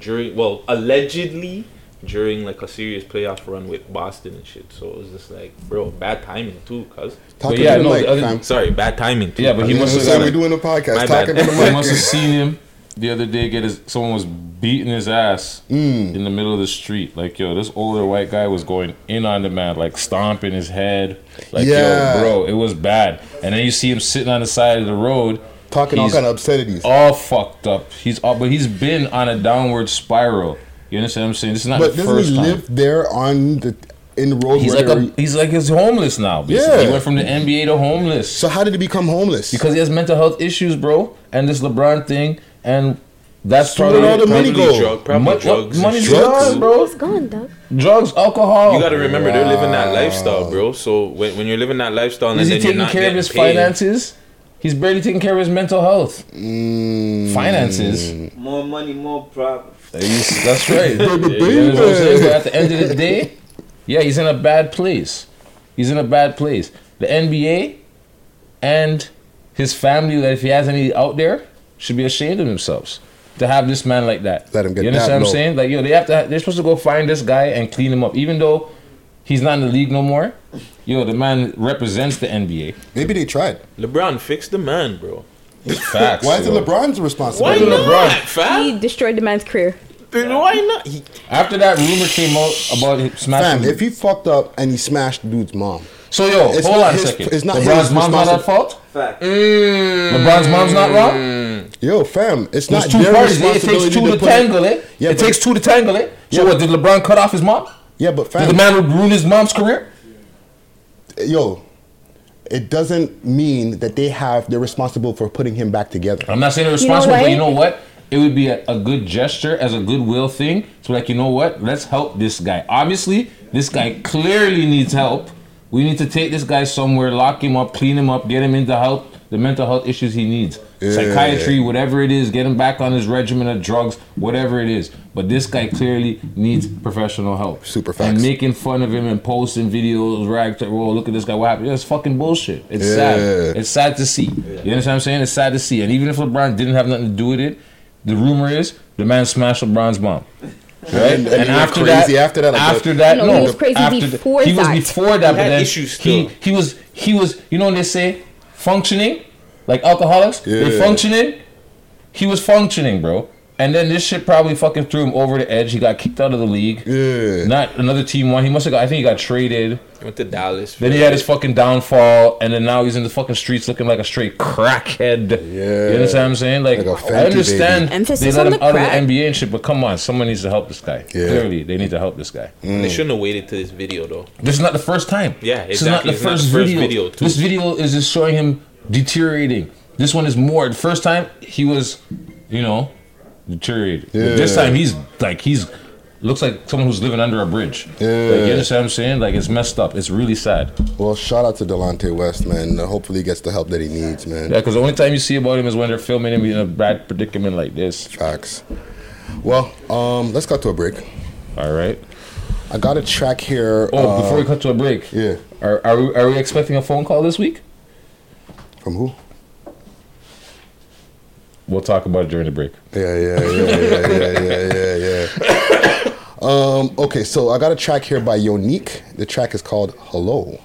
during, well, allegedly during like a serious playoff run with Boston and shit. So it was just like, bro, bad timing too, cuz. Talking to the mic, fam. sorry, bad timing too. Yeah, but he You must have understand got we're doing a podcast. My Talking bad. to the He must have seen him the other day get his someone was beating his ass Mm. in the middle of the street. Like yo, this older white guy was going in on the man, like stomping his head. Like Yeah. yo, bro, it was bad. And then you see him sitting on the side of the road. Talking all He's kind of obscenities. All fucked up. He's all, but he's been on a downward spiral. You understand what I'm saying? This is not But the doesn't first he time. live there on the in the road? He's where like a, he's like he's homeless now. Basically. Yeah. he went from the NBA to homeless. So how did he become homeless? Because he has mental health issues, bro, and this LeBron thing, and that's So where probably all the money probably go? Drug, probably Mo- drugs. and money's shit. gone, bro. It's gone, dog. Drugs, alcohol. You got to remember they're living that lifestyle, bro. So when, when you're living that lifestyle, and Is he then you're taking not care of his paid, finances? He's barely taking care of his mental health. Mm. Finances. More money, more problems. He's- That's right. Baby, You know what I'm saying? But at the end of the day, yeah, he's in a bad place. He's in a bad place. The NBA and his family, that if he has any out there, should be ashamed of themselves to have this man like that. Let him get You understand what. I'm saying? Like, yo, they have to. They're supposed to go find this guy and clean him up, even though he's not in the league no more. Yo, the man represents the NBA. Maybe they tried. LeBron fixed the man, bro. Facts. Why is it yo. LeBron's Why responsibility? not, fam? He destroyed the man's career. Why not? He, After that rumor came out about him smashing. Fam, if he fucked up and he smashed dude's mom, so yo, It's hold not on a his- second. it's not LeBron's his mom's not at fault. Fact. Mm. LeBron's mom's not wrong. Mm. yo, fam, it's There's not two their parties. It takes two to put tangle it. Yeah, it but- takes two to tangle it. So Yeah, what? Did LeBron cut off his mom? Yeah, but Did the fam, man ruin his mom's career? yo, it doesn't mean that they have they're responsible for putting him back together. I'm not saying they're You know responsible, but you know what? It would be a, a good gesture as a goodwill thing. So like, you know what? Let's help this guy. Obviously, this guy clearly needs help. We need to take this guy somewhere, lock him up, clean him up, get him into help the mental health issues he needs. Yeah. Psychiatry, whatever it is, get him back on his regimen of drugs, whatever it is. But this guy clearly needs professional help. Super And making fun of him and posting videos, rag to oh look at this guy, what happened? It's fucking bullshit. It's Yeah. sad. It's sad to see. You understand what I'm saying? It's sad to see. And even if LeBron didn't have nothing to do with it, the rumor is the man smashed LeBron's mom. Right? And- and he went crazy after that, like after the- that, No, no, he was crazy after before He was that. before that, He but then issues he still. he was he was. You know what they say? Functioning, like alcoholics. They Yeah. functioning. He was functioning, bro. And then this shit probably fucking threw him over the edge. He got kicked out of the league. Yeah. Not another team won. He must have got. I think he got traded. he went to Dallas. Then he had his fucking downfall, and then now he's in the fucking streets looking like a straight crackhead. Yeah. You understand what I'm saying? Like, Like a I Fenty understand baby. Emphasis they let on him the out crack. of the NBA and shit, but come on, someone needs to help this guy. Yeah. Clearly, they need to help this guy. Mm. They shouldn't have waited to this video though. This is not the first time. Yeah, exactly. This is not the It's not first, the first video. video, too. This video is just showing him deteriorating. This one is more. The first time he was, you know, deteriorated. But This time he's like he's looks like someone who's living under a bridge. Yeah. Like, you understand what I'm saying? Like it's messed up. It's really sad. Well, shout out to Delonte West, man. Hopefully, he gets the help that he needs, man. Yeah, because the only time you see about him is when they're filming him in a bad predicament like this. Facts. Well, um, let's cut to a break. All right. I got a track here. Oh, uh, before we cut to a break, yeah, are are we, are we expecting a phone call this week? from who? We'll talk about it during the break. Yeah, yeah, yeah, yeah, yeah, yeah, yeah, yeah. [COUGHS] Um, okay, so I got a track here by Yonique. The track is called Hello.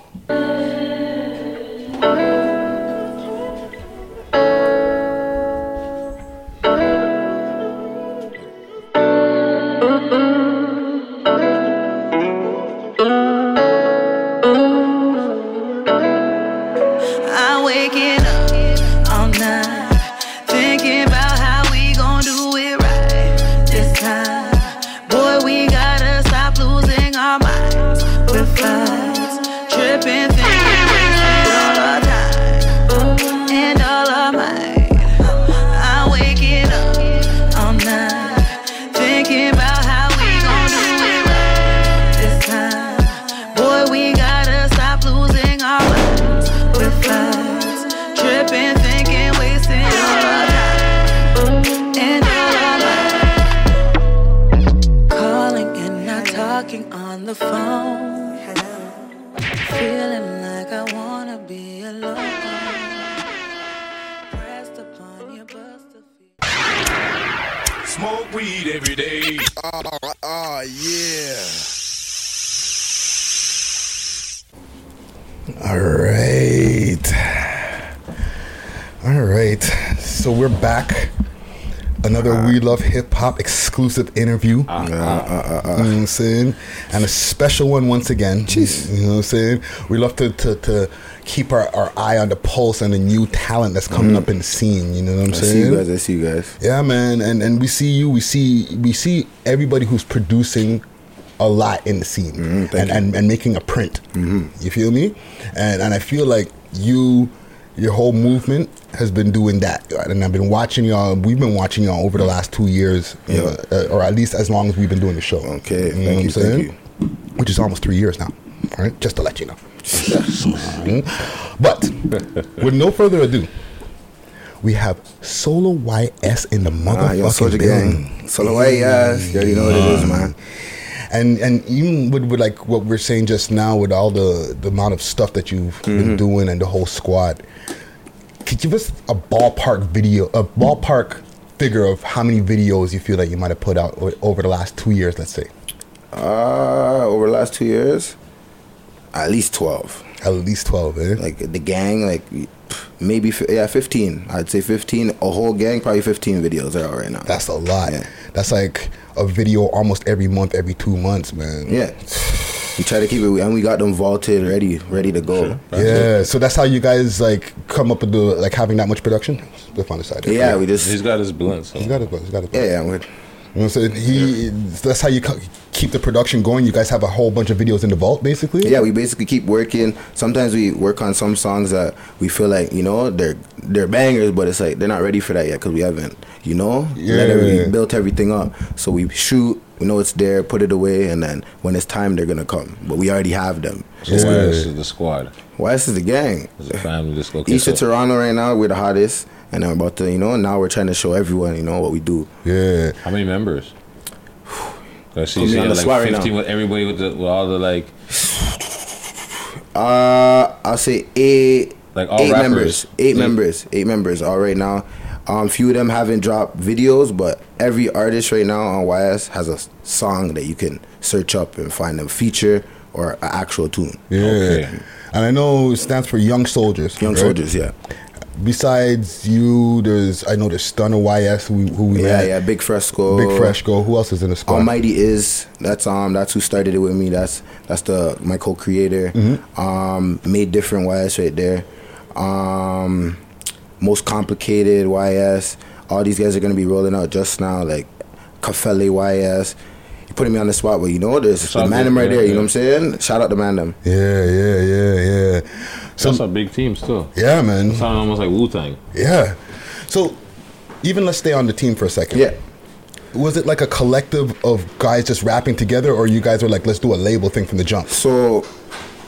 Smoke weed every day. Oh, yeah. All right. All right. So we're back. Another uh-huh. We Love Hip Hop exclusive interview. Uh, you know what I'm saying? And a special one once again. Jeez. You know what I'm saying? We love to, to, to keep our, our eye on the pulse and the new talent that's coming up in the scene. You know what I'm saying? I see you guys. I see you guys. Yeah, man, and and we see you. We see we see everybody who's producing a lot in the scene Mm-hmm, and, and and making a print. You feel me? And and I feel like you, your whole movement has been doing that, and I've been watching y'all. We've been watching y'all over the last two years, you know, uh, or at least as long as we've been doing the show. Okay, thank you, thank Which is almost three years now. All right, just to let you know. [LAUGHS] But with no further ado, we have Solo YS in the motherfucking Ah, building. Gang. Solo YS. Yeah, you already know what it is, man. And and even with, with like what we're saying just now, with all the the amount of stuff that you've been Mhm. doing and the whole squad, could you give us a ballpark video, a ballpark figure of how many videos you feel like you might have put out over the last two years, let's say? Uh, over the last two years, at least twelve. At least twelve, eh? Like the gang, like maybe yeah, fifteen. I'd say fifteen. A whole gang, probably fifteen videos are out right now. That's a lot. That's like a video almost every month, every two months, man. Yeah. We try to keep it, and we got them vaulted, ready, ready to go. Yeah, so that's how you guys like come up with the like having that much production. Lift on the side. Yeah, we just- He's got his blunts. He's got it. He's got it. Yeah, yeah. We're, You know what I'm? He. That's how you keep the production going. You guys have a whole bunch of videos in the vault, basically. Yeah, we basically keep working. Sometimes we work on some songs that we feel like you know they're they're bangers, but it's like they're not ready for that yet because we haven't you know Yeah. every, built everything up. So we shoot, we know it's there, put it away, and then when it's time, they're gonna come. But we already have them. So YS is the squad. YS is the gang. It's a family. Just okay. East so- of Toronto right now, we're the hottest, and I'm about to you know now we're trying to show everyone you know what we do. Yeah. How many members? [SIGHS] I see you on the like spot right 15 now. with everybody with, the, with all the like Uh, I'll say eight. Like all eight rappers. members. Eight Eight. members. Eight members. All right now. Um, few of them haven't dropped videos, but every artist right now on YS has a song that you can search up and find a feature or an actual tune. Yeah. And I know it stands for Young Soldiers. Young right? Soldiers, yeah. Besides you, there's I know there's Stunner YS who, who we Yeah, met. yeah, Big Fresco. Big Fresco. Who else is in the squad? Almighty is that's um that's who started it with me. That's that's the my co-creator. Mhm. Um, made different YS right there. Um, most complicated YS. All these guys are gonna be rolling out just now, like Kafele YS. You putting me on the spot, but you know there's the Sounds Mandem right yeah, there. You yeah. know what I'm saying? Shout out to Mandem. Yeah, yeah, yeah, yeah. So that's a big team still. Yeah, man. Sound almost like Wu Tang. Yeah. So even let's stay on the team for a second. Yeah. Was it like a collective of guys just rapping together, or you guys were like, let's do a label thing from the jump? So,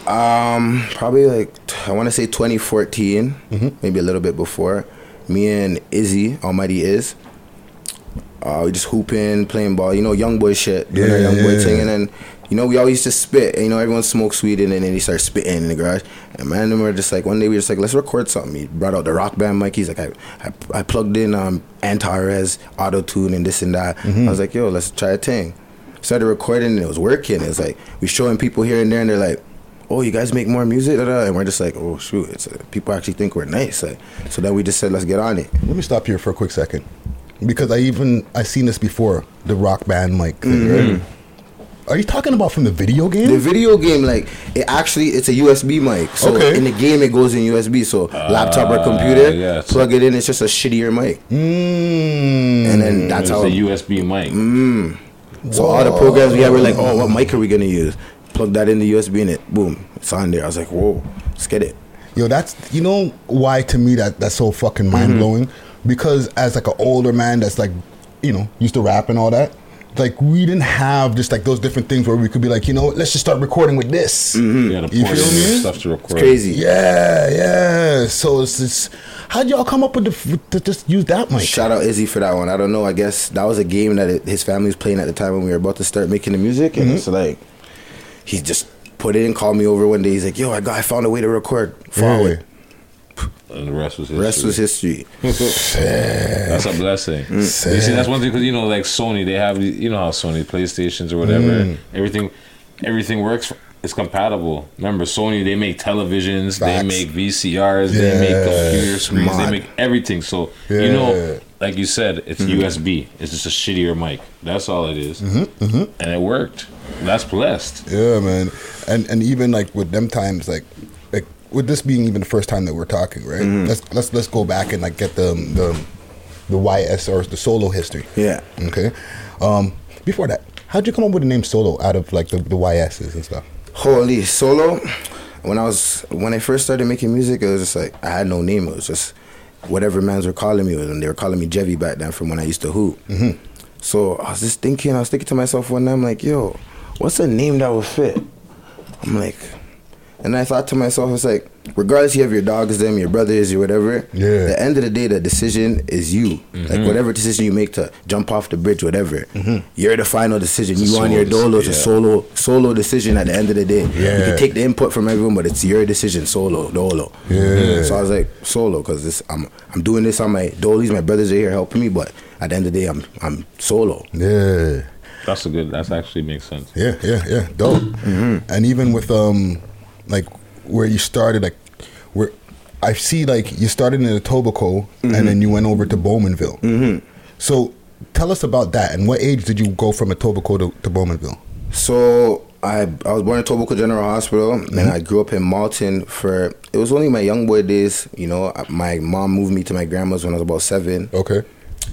um, probably like I want to say 2014, Mm-hmm. maybe a little bit before. Me and Izzy, Almighty is, uh, we just hooping, playing ball. You know, young boy shit, doing our Yeah, young boy yeah. thing, and then you know we always used to spit. And, you know, everyone smokes weed, and then they start spitting in the garage. And man, them were just like one day we were just like, let's record something. He brought out the rock band mic. He's like, I, I, I plugged in um Antares auto tune and this and that. Mhm. I was like, yo, let's try a thing. Started recording and it was working. It's like we showing people here and there, and they're like, "Oh, you guys make more music?" da, da," And we're just like, "Oh, shoot!" It's uh, people actually think we're nice. Like, so then we just said, "Let's get on it." Let me stop here for a quick second, because I even I seen this before the rock band mic. Thing, Mhm. right? Are you talking about from the video game? The video game, like it actually, it's a USB mic. So Okay. in the game, it goes in USB. So laptop or computer, yeah, it's- plug it in. It's just a shittier mic. Mm. And then that's it's how a USB mic. Mm. So all the programs we had were like, "Oh, what mic are we gonna use?" Plug that in the USB and it, boom, it's on there. I was like, "Whoa, let's get it." Yo, that's you know why to me that that's so fucking Mm-hmm. mind blowing. Because as like an older man that's like, you know, used to rap and all that. Like we didn't have just like those different things where we could be like, you know, what, let's just start recording with this. Mm-hmm. Yeah, the You feel me? stuff to record. crazy. Yeah, yeah. So it's, it's how'd y'all come up with the to just use that mic? Shout out Izzy for that one. I don't know. I guess that was a game that it, his family was playing at the time when we were about to start making the music, and Mhm. it's like he just put it in, called me over one day. He's like, "Yo, I got, I found a way to record. Follow Yeah. It." And the rest was history. Rest was history. that's a blessing. Mm. You see, that's one thing because you know, like Sony, they have you know how Sony PlayStations or whatever, Mm. everything, everything works. It's compatible. Remember, Sony they make televisions, Facts. they make VCRs, they make computer screens, Smart. they make everything. So Yeah. you know, like you said, it's Mhm. USB. It's just a shittier mic. That's all it is. Mhm, mhm. and it worked. That's blessed. Yeah, man. And and even like with them times, like with this being even the first time that we're talking, right? Mhm. Let's let's let's go back and like get the the the YS or the solo history. Yeah. Okay. Um, before that, how'd you come up with the name solo out of like the the YSs and stuff? Holy solo. When I was when I first started making music, it was just like I had no name. It was just whatever mans were calling me, and they were calling me Jevy back then from when I used to hoop. Mhm. So I was just thinking, I was thinking to myself one night, I'm like, yo, what's a name that would fit? I'm like, and I thought to myself, it's like, regardless you have your dogs, them, your brothers, or whatever. Yeah. The end of the day, the decision is you. Like Mhm. whatever decision you make to jump off the bridge, whatever, you're the final decision. It's you on your dec- dolo, it's a solo solo decision at the end of the day. Yeah. You can take the input from everyone, but it's your decision, solo, dolo. Yeah. So I was like, solo, because this I'm I'm doing this on my dolies. My brothers are here helping me, but at the end of the day, I'm I'm solo. Yeah. That's a good. That's actually makes sense. Yeah, yeah, yeah. Dope. And even with um, like where you started, like where I see like you started in Etobicoke and then you went over to Bowmanville. Mm-hmm. So tell us about that. And what age did you go from Etobicoke to, to Bowmanville? So I I was born in Tobico General Hospital, and I grew up in Malton for it was only my young boy days. You know, my mom moved me to my grandma's when I was about seven. Okay.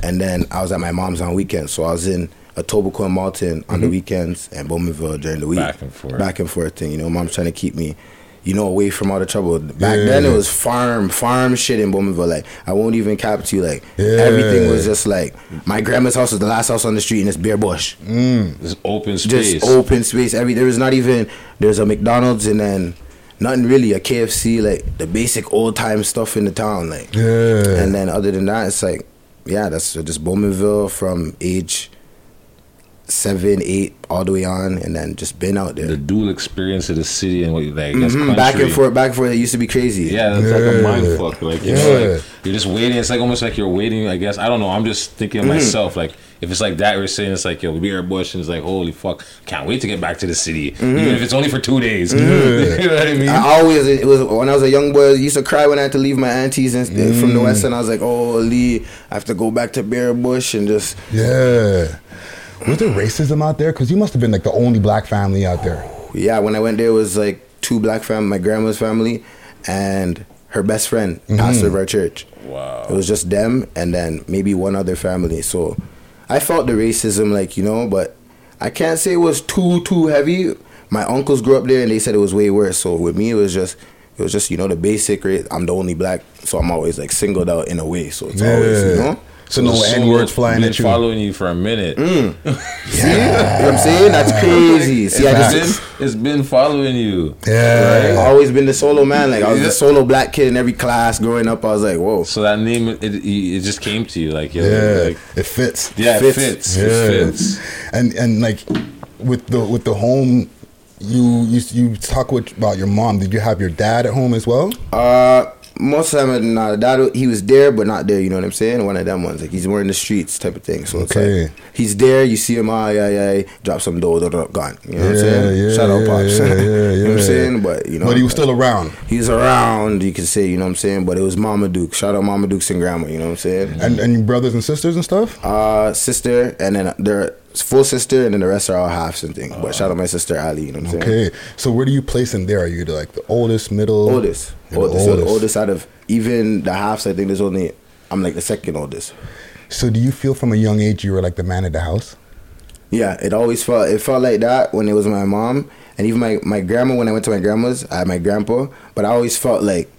And then I was at my mom's on weekends, so I was in Etobicoke and Malton on the Mhm. weekends and Bowmanville during the week. Back and forth. Back and forth thing. You know, mom's trying to keep me. You know, away from all the trouble. Back then, it was farm, farm shit in Bowmanville. Like, I won't even cap to you. Like, Yeah. everything was just like, my grandma's house was the last house on the street, and it's bare bush. Mm. Just open space. Just open space. Every there was not even there's a McDonald's and then nothing really a KFC like the basic old time stuff in the town like. Yeah. And then other than that, it's like yeah, that's just Bowmanville from age seven, eight, all the way on, and then just been out there. the dual experience of the city and what you like. That's Mhm, Back and forth, back and forth. It used to be crazy. Yeah, that's like a Yeah. mind fuck. Like you know, like you're just waiting. It's like almost like you're waiting. I guess I don't know. I'm just thinking of Mhm. myself. Like if it's like that, we're saying it's like yo, we are Bush, and it's like holy fuck, can't wait to get back to the city, Mhm. even if it's only for two days. [LAUGHS] You know what I mean? I always it was when I was a young boy. I used to cry when I had to leave my aunties and from the Mm. west, and I was like, "Oh, Lee, I have to go back to Bear Bush and just Yeah. Was there racism out there? Because you must have been like the only black family out there. yeah, when I went there, it was like two black fam, my grandma's family, and her best friend, Mhm. pastor of our church. Wow. It was just them, and then maybe one other family. So I felt the racism, like you know, but I can't say it was too too heavy. My uncles grew up there, and they said it was way worse. So with me, it was just. It was just you know the basic rate. I'm the only black, so I'm always like singled out in a way. So it's always you know. So no Solo N words flying been at you. Following you for a minute. [LAUGHS] See, you know what I'm saying? That's crazy. See, I just been, it's been following you. Yeah, Right? Always been the solo man. Like I was Yeah. the solo black kid in every class growing up. I was like, whoa. So that name, it, it, it just came to you, like Yeah, like, it fits. Yeah, it fits. It fits. And and like with the with the home, you you you talk with, about your mom. Did you have your dad at home as well? Uh, most of the time, nah, dad, he was there, but not there. You know what I'm saying? One of them ones, like he's wearing the streets type of thing. So it's Okay. like he's there. You see him, ah, yeah, yeah, drop some dough, gone. You know what I'm saying? yeah, Shout out, yeah, pops. yeah, yeah, [LAUGHS] you know what I'm saying? But you know, But he was still around. He's around. You can say, you know what I'm saying? But it was Mama Duke. Shout out Mama Duke's and Grandma. You know what I'm saying? And and brothers and sisters and stuff. Uh, sister, and then their full sister, and then the rest are all halves and things. But uh, shout out my sister Ali. You know what I'm saying? Okay, so where do you place in there? Are you the, like the oldest, middle, Oldest. The Oldest, so the oldest. oldest out of even the halves. I think there's only I'm like the second oldest. So do you feel from a young age you were like the man of the house? Yeah, it always felt it felt like that when it was my mom and even my my grandma. When I went to my grandma's, I had my grandpa, but I always felt like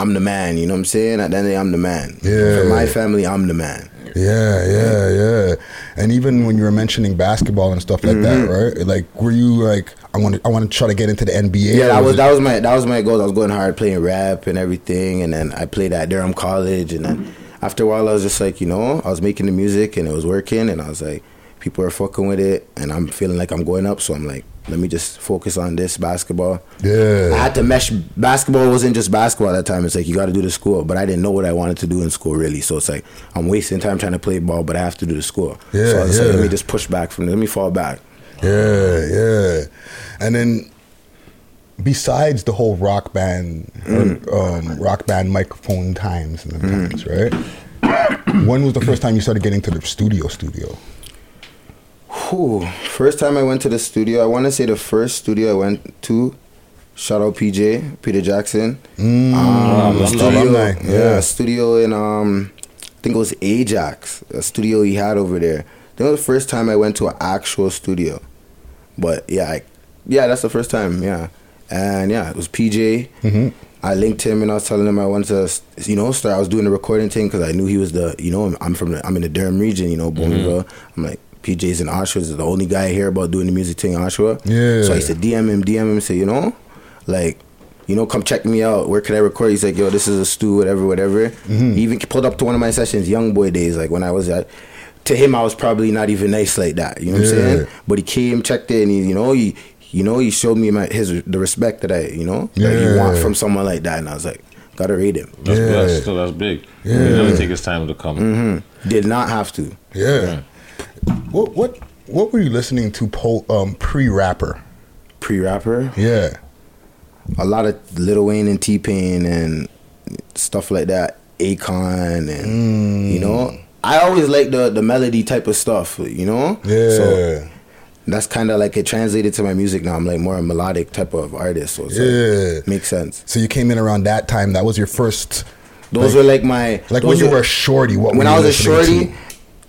I'm the man. You know what I'm saying? At the end of the day, I'm the man. Yeah. For my family, I'm the man. Yeah, yeah, yeah. And even when you were mentioning basketball and stuff like that, Mhm. right? Like, were you like, I want to, I want to try to get into the NBA? Yeah, that was it- that was my that was my goal. I was going hard playing rap and everything, and then I played at Durham College, and then after a while, I was just like, you know, I was making the music and it was working, and I was like, people are fucking with it, and I'm feeling like I'm going up. So I'm like, let me just focus on this basketball. Yeah. I had to mesh. Basketball wasn't just basketball at that time. It's like you got to do the school, but I didn't know what I wanted to do in school really. So it's like I'm wasting time trying to play ball, but I have to do the school. Yeah, so I was like, yeah. let me just push back from. It, let me fall back. Yeah, yeah. And then besides the whole rock band, Mm. um, rock band microphone times and them times, right? [COUGHS] when was the first time you started getting to the studio? Studio. Whew. First time I went to the studio, I want to say the first studio I went to. Shout out PJ, Peter Jackson. Mm, um, studio, yeah. yeah. studio in um, I think it was Ajax, a studio he had over there. That was the first time I went to an actual studio. But yeah, I, yeah, that's the first time. Yeah, and yeah, it was PJ. Mm-hmm. I linked him and I was telling him I wanted to, you know, start. I was doing the recording thing because I knew he was the, you know, I'm from, the, I'm in the Durham region, you know, Bowmanville. I'm like, PJ's in Oshawa. Is the only guy I hear about doing the music thing in Oshawa. Yeah. So I used to DM him, DM him, say, you know, like, you know, come check me out. Where can I record? He's like, yo, this is a stew, whatever, whatever. Mhm. He even pulled up to one of my sessions, young boy days, like when I was at. To him, I was probably not even nice like that. You know what I'm saying? But he came, checked it, and he, you know, he, you know, he showed me my his the respect that I, you know, that you want from someone like that, and I was like, gotta rate him. That's, that's that's big. Yeah. He never take his time to come. hmm Did not have to. Yeah. What what what were you listening to po- um, pre-rapper? Pre-rapper? Yeah. A lot of Lil Wayne and T Pain and stuff like that. Akon and you know, I always like the the melody type of stuff. You know. Yeah. So that's kind of like it translated to my music now. I'm like more a melodic type of artist. So Yeah. like, makes sense. So you came in around that time. That was your first. Those were like my like when you were- were a shorty. What when I was a shorty,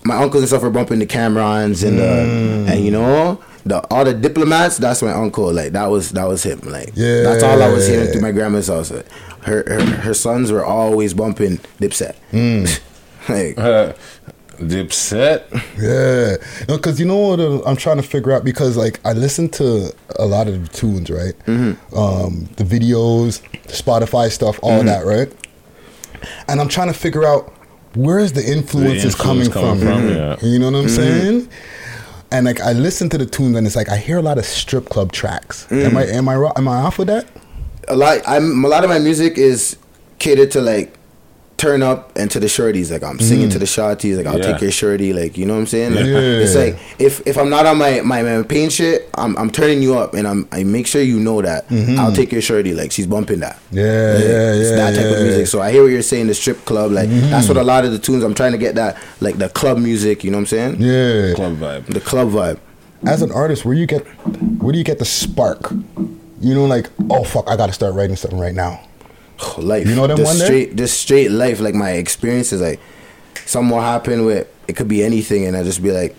my uncles and stuff were bumping the Cam'rons and Mm. the and you know the all the diplomats. That's my uncle. Like that was that was him. Like Yeah. that's all I was hearing through my grandma's house. Like, her, her her sons were always bumping Dipset. Mm. [LAUGHS] like Dipset. Yeah, because you know what uh, I'm trying to figure out because like I listen to a lot of the tunes, right? Mm-hmm. Um, the videos, Spotify stuff, all Mhm. that, right? And I'm trying to figure out where is the influence is influence coming, coming from. from, yeah. You know what I'm Mhm. saying? And like I listen to the tunes and it's like I hear a lot of strip club tracks. Am Mm. I am I am I off with that? a lot. I'm a lot of my music is catered to like turn up and to the shorties. Like I'm singing Mm. to the shorties. Like I'll Yeah. take your shorty. Like you know what I'm saying? Like, Yeah. It's like if if I'm not on my my, my pain shit, I'm I'm turning you up and I'm I make sure you know that Mhm. I'll take your shorty. Like she's bumping that. Yeah, yeah, yeah. It's yeah, that type of music. So I hear what you're saying. The strip club. Like Mhm. that's what a lot of the tunes. I'm trying to get that like the club music. You know what I'm saying? Yeah. Club vibe. The club vibe. As an artist, where you get where do you get the spark? You know, like oh fuck, I got to start writing something right now. Life. You know them just one day? straight, just straight life. Like my experiences, like something will happen with it could be anything, and I just be like,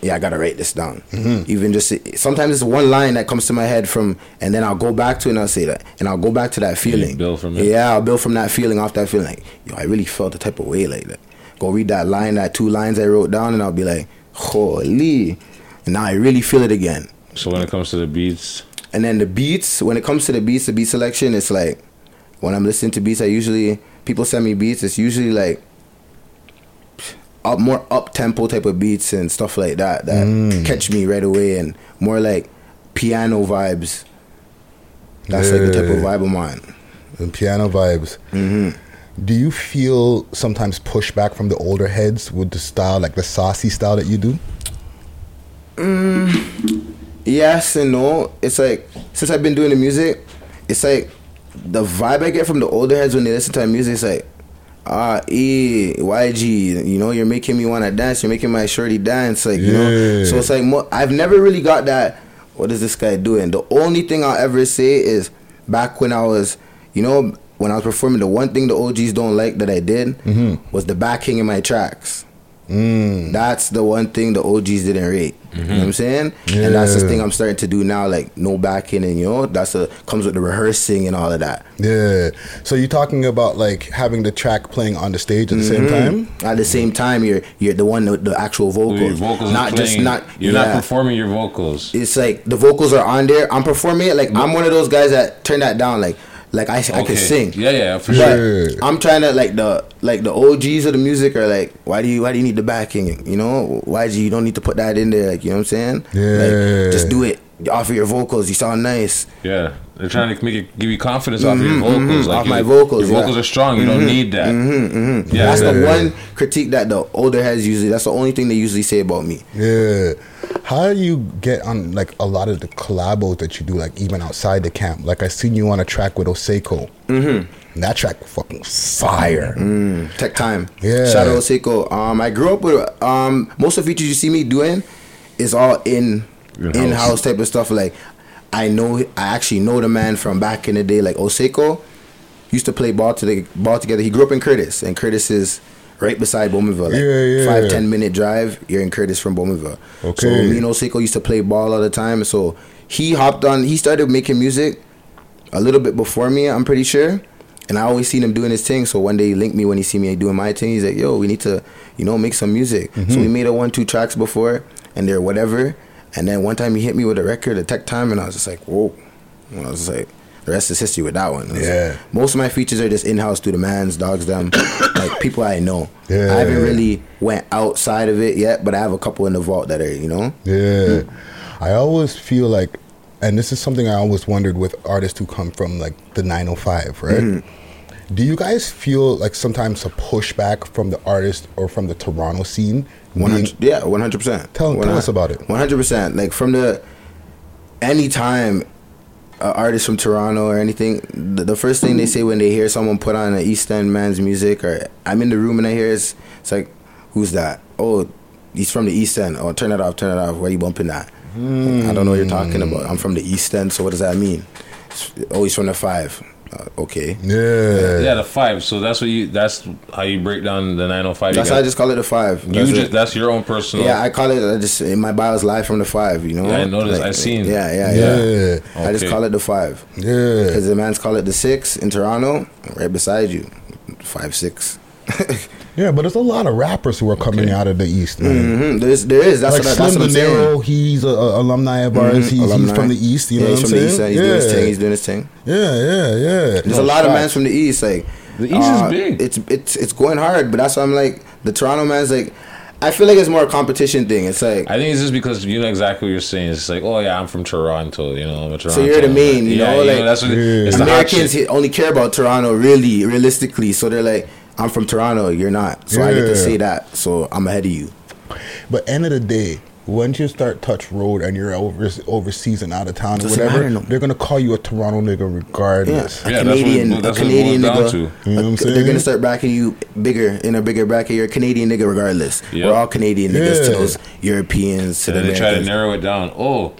yeah, I gotta write this down. Mm-hmm. Even just sometimes it's one line that comes to my head from, and then I'll go back to it and I'll say that, and I'll go back to that feeling. build from it. Yeah, I'll build from that feeling off that feeling. Like, yo, I really felt the type of way like that. Go read that line, that two lines I wrote down, and I'll be like, holy, and now I really feel it again. So when it comes to the beats, And then the beats, when it comes to the beats, the beat selection, it's like when I'm listening to beats, I usually people send me beats. It's usually like up more up tempo type of beats and stuff like that that Mm. catch me right away, and more like piano vibes. That's like the type of vibe I'm on. And piano vibes. Mm-hmm. Do you feel sometimes pushback from the older heads with the style, like the saucy style that you do? Mm, yes and no. It's like since I've been doing the music, it's like the vibe I get from the older heads when they listen to my music. is like ah E YG, you know, you're making me want to dance. You're making my shorty dance, like you know. So it's like mo- I've never really got that. What is this guy doing? The only thing I'll ever say is back when I was, you know, when I was performing, the one thing the OGs don't like that I did Mhm. was the backing in my tracks. Mm. That's the one thing the OGs didn't rate. You know what I'm saying? And that's the thing I'm starting to do now, like no backing and you know, that's a comes with the rehearsing and all of that. Yeah. So you're talking about like having the track playing on the stage at the same Mhm. time? At the same time you're you're the one with the actual vocals. your vocals not are just not You're yeah. not performing your vocals. It's like the vocals are on there. I'm performing it like I'm one of those guys that turn that down. Like like I, I Okay. can sing. Yeah, yeah, for but sure. I'm trying to like the like the OGs of the music are like, why do you why do you need the backing? You know, why do you, you don't need to put that in there? Like you know what I'm saying? Yeah. Like, just do it. Offer your vocals. You sound nice. Yeah, they're trying to make it give you confidence off your Mhm, vocals. mhm, Like off you- my vocals. Your yeah. vocals are strong. You don't Mhm, need that. mhm, mhm. Yeah, that's yeah, the yeah. one critique that the older heads usually. That's the only thing they usually say about me. Yeah. How do you get on like a lot of the collabos that you do, like even outside the camp? Like I seen you on a track with Oseko. Mm-hmm. And that track fucking fire. Mm, tech time. Yeah. Shout out Seiko. Um, I grew up with um most of the features you see me doing is all in In-house. In house type of stuff. Like I know I actually know the man from back in the day. Like Oseko used to play ball to the ball together. He grew up in Courtice, and Courtice is right beside Bowmanville. Like Yeah, yeah. Five ten minute drive. You're in Courtice from Bowmanville. So me and Oseko used to play ball all the time. So he hopped on. He started making music a little bit before me. I'm pretty sure. And I always seen him doing his thing. So one day he linked me when he see me doing my thing. He's like, "Yo, we need to, you know, make some music." So Mhm. we made a one two tracks before, and they're whatever. And then one time he hit me with a record, a tech time, and I was just like, "Whoa!" And I was just like, "The rest is history with that one." Yeah. like- most of my features are just in house through the man's dogs, them, [COUGHS] like people I know. Yeah. I haven't really went outside of it yet, but I have a couple in the vault that are, you know. Yeah. I always feel like, and this is something I always wondered with artists who come from like the 905, right? Mhm. Do you guys feel like sometimes a pushback from the artist or from the Toronto scene? One being- yeah, one hundred percent. Tell- us about it. One hundred percent. Like from the anytime an artist from Toronto or anything, the, the first thing they say when they hear someone put on an East End man's music, or I'm in the room and I hear it's, it's like, who's that? Oh, he's from the East End. Oh, turn it off, turn it off. Why you bumping that? I don't know what you're talking about. I'm from the East End, so what does that mean? Oh, he's from the Five. Uh, okay. Yeah. Yeah, the five. So that's what you. That's how you break down the nine hundred five. That's how I just call it the Five. You That's just. it. That's your own personal. Yeah, I call it. I just in my bio is live from the five. You know. Yeah, I noticed. I seen. Yeah, yeah, yeah. Yeah. I just call it the five. Yeah. Because the man's call it the six in Toronto, right beside you, five six. [LAUGHS] Yeah, but there's a lot of rappers who are coming out of the East, man. hmm There's there is. That's like what, Slim that's what I'm De saying. Niro, he's a, a alumni of ours. Mhm, He's, he's from the East. You yeah, know he's what from I'm the East. saying? He's doing his thing. He's doing his thing. Yeah, yeah, yeah. There's No, a lot of shots. mans from the East. Like The East is uh, big. It's it's it's going hard, but that's why I'm like the Toronto man's like. I feel like it's more a competition thing. It's like I think it's just because you know exactly what you're saying. It's like, oh yeah, I'm from Toronto. You know, I'm a Toronto. So you're the main, you yeah, know, like that's what it's Americans shit. only care about Toronto, really, realistically. So they're like, I'm from Toronto, you're not. So I get to say that. So I'm ahead of you. But end of the day, once you start touch road and you're over, overseas and out of town or whatever, matter no they're gonna call you a Toronto nigga regardless. Yeah, a Yeah, that's what- Canadian, that's a Canadian nigga. to. You know what I'm They're gonna start backing you bigger in a bigger bracket. You're a Canadian nigga regardless. Yep. We're all Canadian niggas to those Europeans to And the then they try to narrow it down. Oh,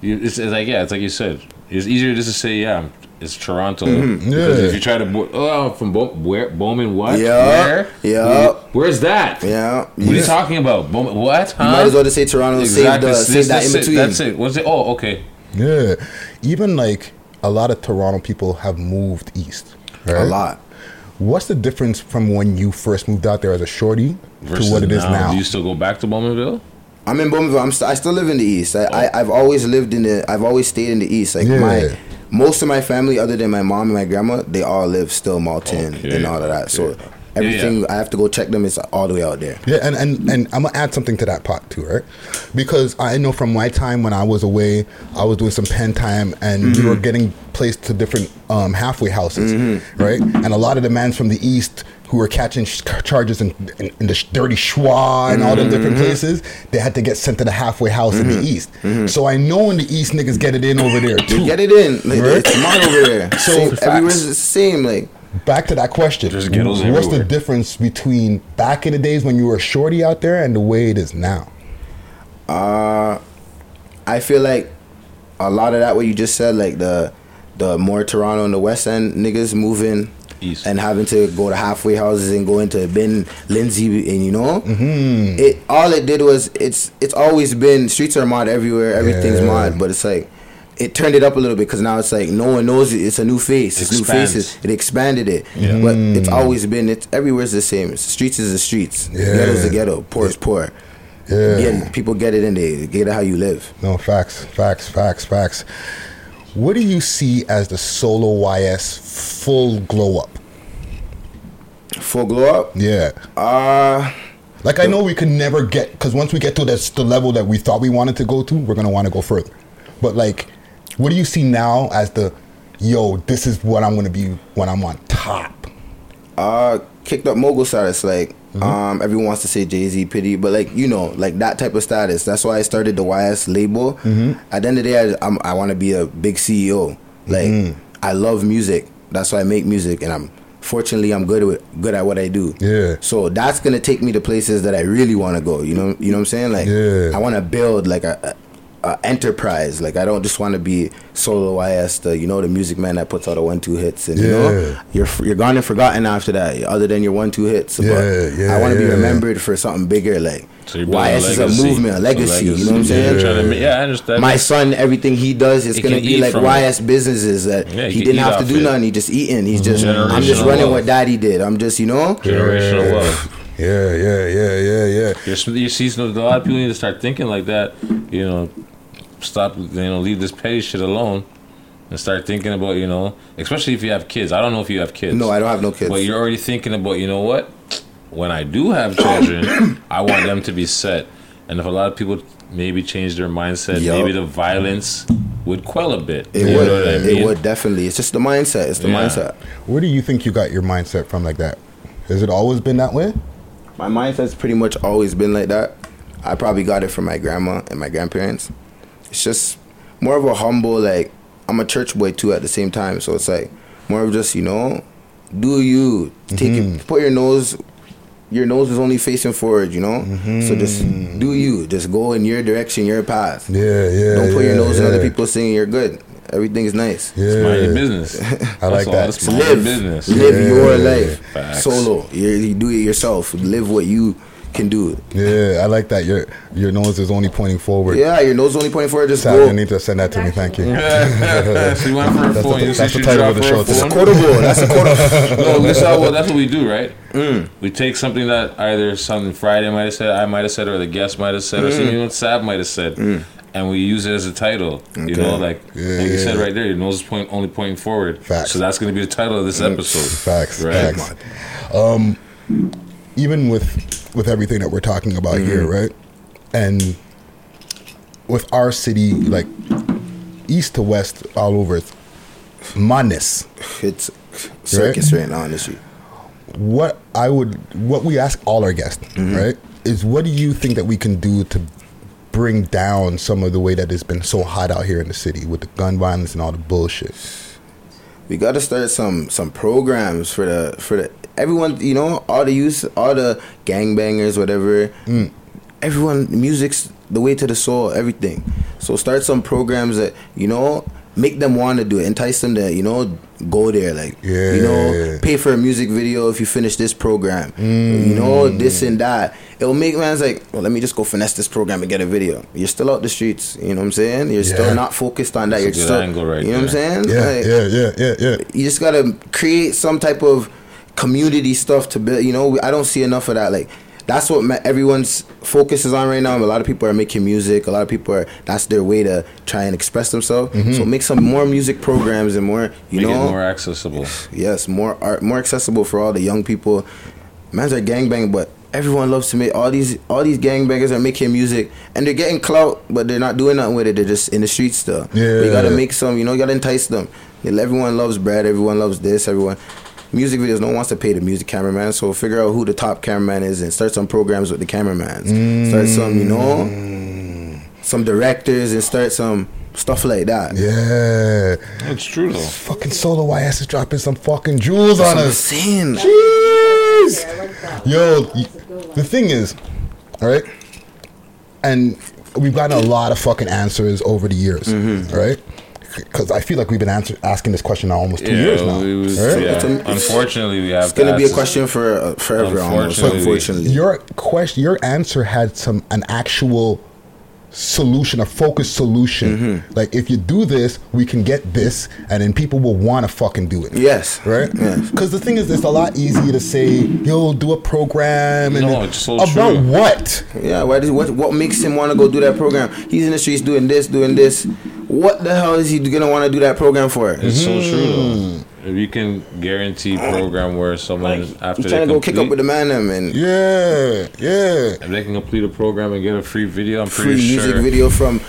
you, it's, it's like yeah, it's like you said. It's easier just to say yeah, it's Toronto. Mhm. Because Yeah. if you try to oh, from Bo- where Bowman what? Yeah, Where? yeah. Where's that? Yeah, What are you talking about? Bowman what? Huh? You might as well just say Toronto. Exactly. Save, the, save that That's in it. between. That's it. What's it? Oh, okay. Yeah, even like a lot of Toronto people have moved east. A lot. What's the difference from when you first moved out there as a shorty Versus to what it is now? Do you still go back to Bowmanville? I'm in Bowmanville. I'm st- I still live in the east. I, I I've always lived in the. I've always stayed in the east. Like Yeah. my most of my family, other than my mom and my grandma, they all live still Malton Okay. and all of that. So Yeah. everything Yeah, I have to go check them is all the way out there. Yeah, and, and, and I'm gonna add something to that pot too, right? Because I know from my time when I was away, I was doing some pen time, and we Mm-hmm. were getting placed to different um, halfway houses, right? And a lot of the mans from the east who were catching sh- charges in, in, in the sh- dirty schwa and all them different Mm-hmm. places, they had to get sent to the halfway house in the east. So I know in the east niggas get it in over there too. You get it in. Like, Right? It's mine over there. [LAUGHS] So, So facts. everywhere's the same. Like Back to that question. There's What's everywhere. the difference between back in the days when you were shorty out there and the way it is now? Uh, I feel like a lot of that what you just said, like the the more Toronto and the West End niggas moving East. and having to go to halfway houses and go into Ben Lindsay and you know, Mm-hmm. it all it did was it's it's always been streets are mod everywhere, everything's Yeah. mod, but it's like. It turned it up a little bit because now it's like no one knows it. It's a new face. It's new faces. It expanded it, Yeah. but it's always been. It's everywhere's the same. It's, streets is the streets. Yeah. Ghetto's the ghetto. Poor is poor. Yeah. Yeah, people get it and they get it how you live. No, facts, facts, facts, facts. What do you see as the solo YS full glow up? Full glow up? Yeah. Uh like I know we can never get because once we get to this the level that we thought we wanted to go to, we're gonna want to go further. But like, what do you see now as the yo? This is what I'm gonna be when I'm on top. uh kicked up mogul status like um everyone wants to say jay-z pity but like you know like that type of status that's why i started the ys label Mhm. at the end of the day i, I'm, I want to be a big ceo like Mhm. i love music that's why i make music and i'm fortunately i'm good with good at what i do Yeah. so that's gonna take me to places that i really want to go you know you know what i'm saying like Yeah. i want to build like a, a a enterprise like i don't just want to be solo is the you know the music man that puts out the one two hits and you know you're you're gone and forgotten after that other than your one two hits Yeah, but yeah, i want to be yeah. remembered for something bigger like So you're YS a is a movement a A legacy, you know what i'm saying Yeah, trying to yeah, I understand. my son everything he does is He gonna be like from it. ys businesses that Yeah, he he didn't have to do it. nothing he just eating he's just i'm just running wealth. what daddy did i'm just you know Generational Yeah. wealth. Yeah, yeah, yeah, yeah, yeah. You're, you see, so a lot of people need to start thinking like that. You know, stop. You know, leave this petty shit alone, and start thinking about you know, especially if you have kids. I don't know if you have kids. No, I don't have no kids. But you're already thinking about you know what? When I do have children, [COUGHS] I want them to be set. And if a lot of people maybe change their mindset, Yup. maybe the violence would quell a bit. it You would know what I mean? it would definitely it's just the mindset it's the Yeah. mindset Where do you think you got your mindset from like that? Has it always been that way? My mindset's pretty much always been like that. I probably got it from my grandma and my grandparents. It's just more of a humble, like, I'm a church boy too at the same time. So it's like more of just, you know, do you. Take it, mm-hmm. put your nose, your nose is only facing forward, you know? So just mm-hmm. do you. Just go in your direction, your path. Yeah, yeah. Don't put your yeah, nose in other yeah. people's saying you're good. Everything's nice. Yeah. Mind your business. [LAUGHS] I like that. Just So mind live, business. live Yeah. your life Facts. solo. You, you do it yourself. Live what you can do. Yeah, I like that. Your your nose is only pointing forward. Yeah, your nose is only pointing forward. Just Sal, go. you need to send that to me. Thank you. she [LAUGHS] went for a That's phone. the, You that's the title of the for show. a quotable. That's a quotable. [LAUGHS] no, this how well, that's what we do, right? We take something that either something Friday might have said, I might have said, or the guest might have said, or Mm. something Sav might have said, and we use it as a title. You know, like Yeah, like you said yeah. right there, your nose is point only pointing forward. Facts. So that's going to be the title of this episode. Facts, right? facts. Um, even with with everything that we're talking about here, Mm-hmm. right? And with our city, like east to west, all over, it's madness. It's circus right now in the street. What I would, what we ask all our guests, Mm-hmm. right, is what do you think that we can do to bring down some of the way that it's been so hot out here in the city with the gun violence and all the bullshit? We got to start some some programs for the for the everyone. You know, all the youth, all the gangbangers, whatever. Mm. Everyone, music's the way to the soul. Everything. So start some programs that you know make them want to do it, entice them to you know go there. Like Yeah. you know, pay for a music video if you finish this program. You know, this and that. It'll make man's like, well, let me just go finesse this program and get a video. You're still out the streets. You know what I'm saying? You're Yeah. still not focused on that. That's You're good still, angle right You know what I'm saying? Yeah, Like, yeah, yeah, yeah, yeah. you just gotta create some type of community stuff to build. You know, I don't see enough of that. Like that's what everyone's focus is on right now. A lot of people are making music. A lot of people are that's their way to try and express themselves. Mhm. So make some more music programs and more. You Make know, it more accessible. yes, more art, more accessible for all the young people. Man's are gangbang, but everyone loves to make all these all these gangbangers are making music and they're getting clout, but they're not doing nothing with it. They're just in the streets still. Yeah. we gotta make some. You know, you gotta entice them. Everyone loves bread. Everyone loves this. Everyone. Music videos, no one wants to pay the music cameraman, so figure out who the top cameraman is and start some programs with the cameramans. Start some, you know, mm. some directors and start some stuff like that. Yeah. It's true though. Fucking solo YS is dropping some fucking jewels That's on us. saying. Jeez. Yo, the thing is, all right, and we've gotten a lot of fucking answers over the years, Mm-hmm. right? Because I feel like we've been answer- asking this question now almost two Yeah, years now. was- right? yeah. It's Unfortunately, we have. It's gonna be a question for uh, forever almost. Unfortunately. Unfortunately, Your question, your answer had some an actual solution, a focused solution. Mm-hmm. Like if you do this, we can get this, and then people will want to fucking do it. Yes. Right. Yes. Because the thing is, it's a lot easier to say, "Yo, do a program," and No, then- it's so about true. what? Yeah, why what what makes him want to go do that program? He's in the streets doing this, doing this. What the hell is he gonna want to do that program for? It's so true though. If you can guarantee program where someone after He's they trying to go kick up with the man them and yeah, yeah. if they can complete a program and get a free video, I'm free pretty music sure. video from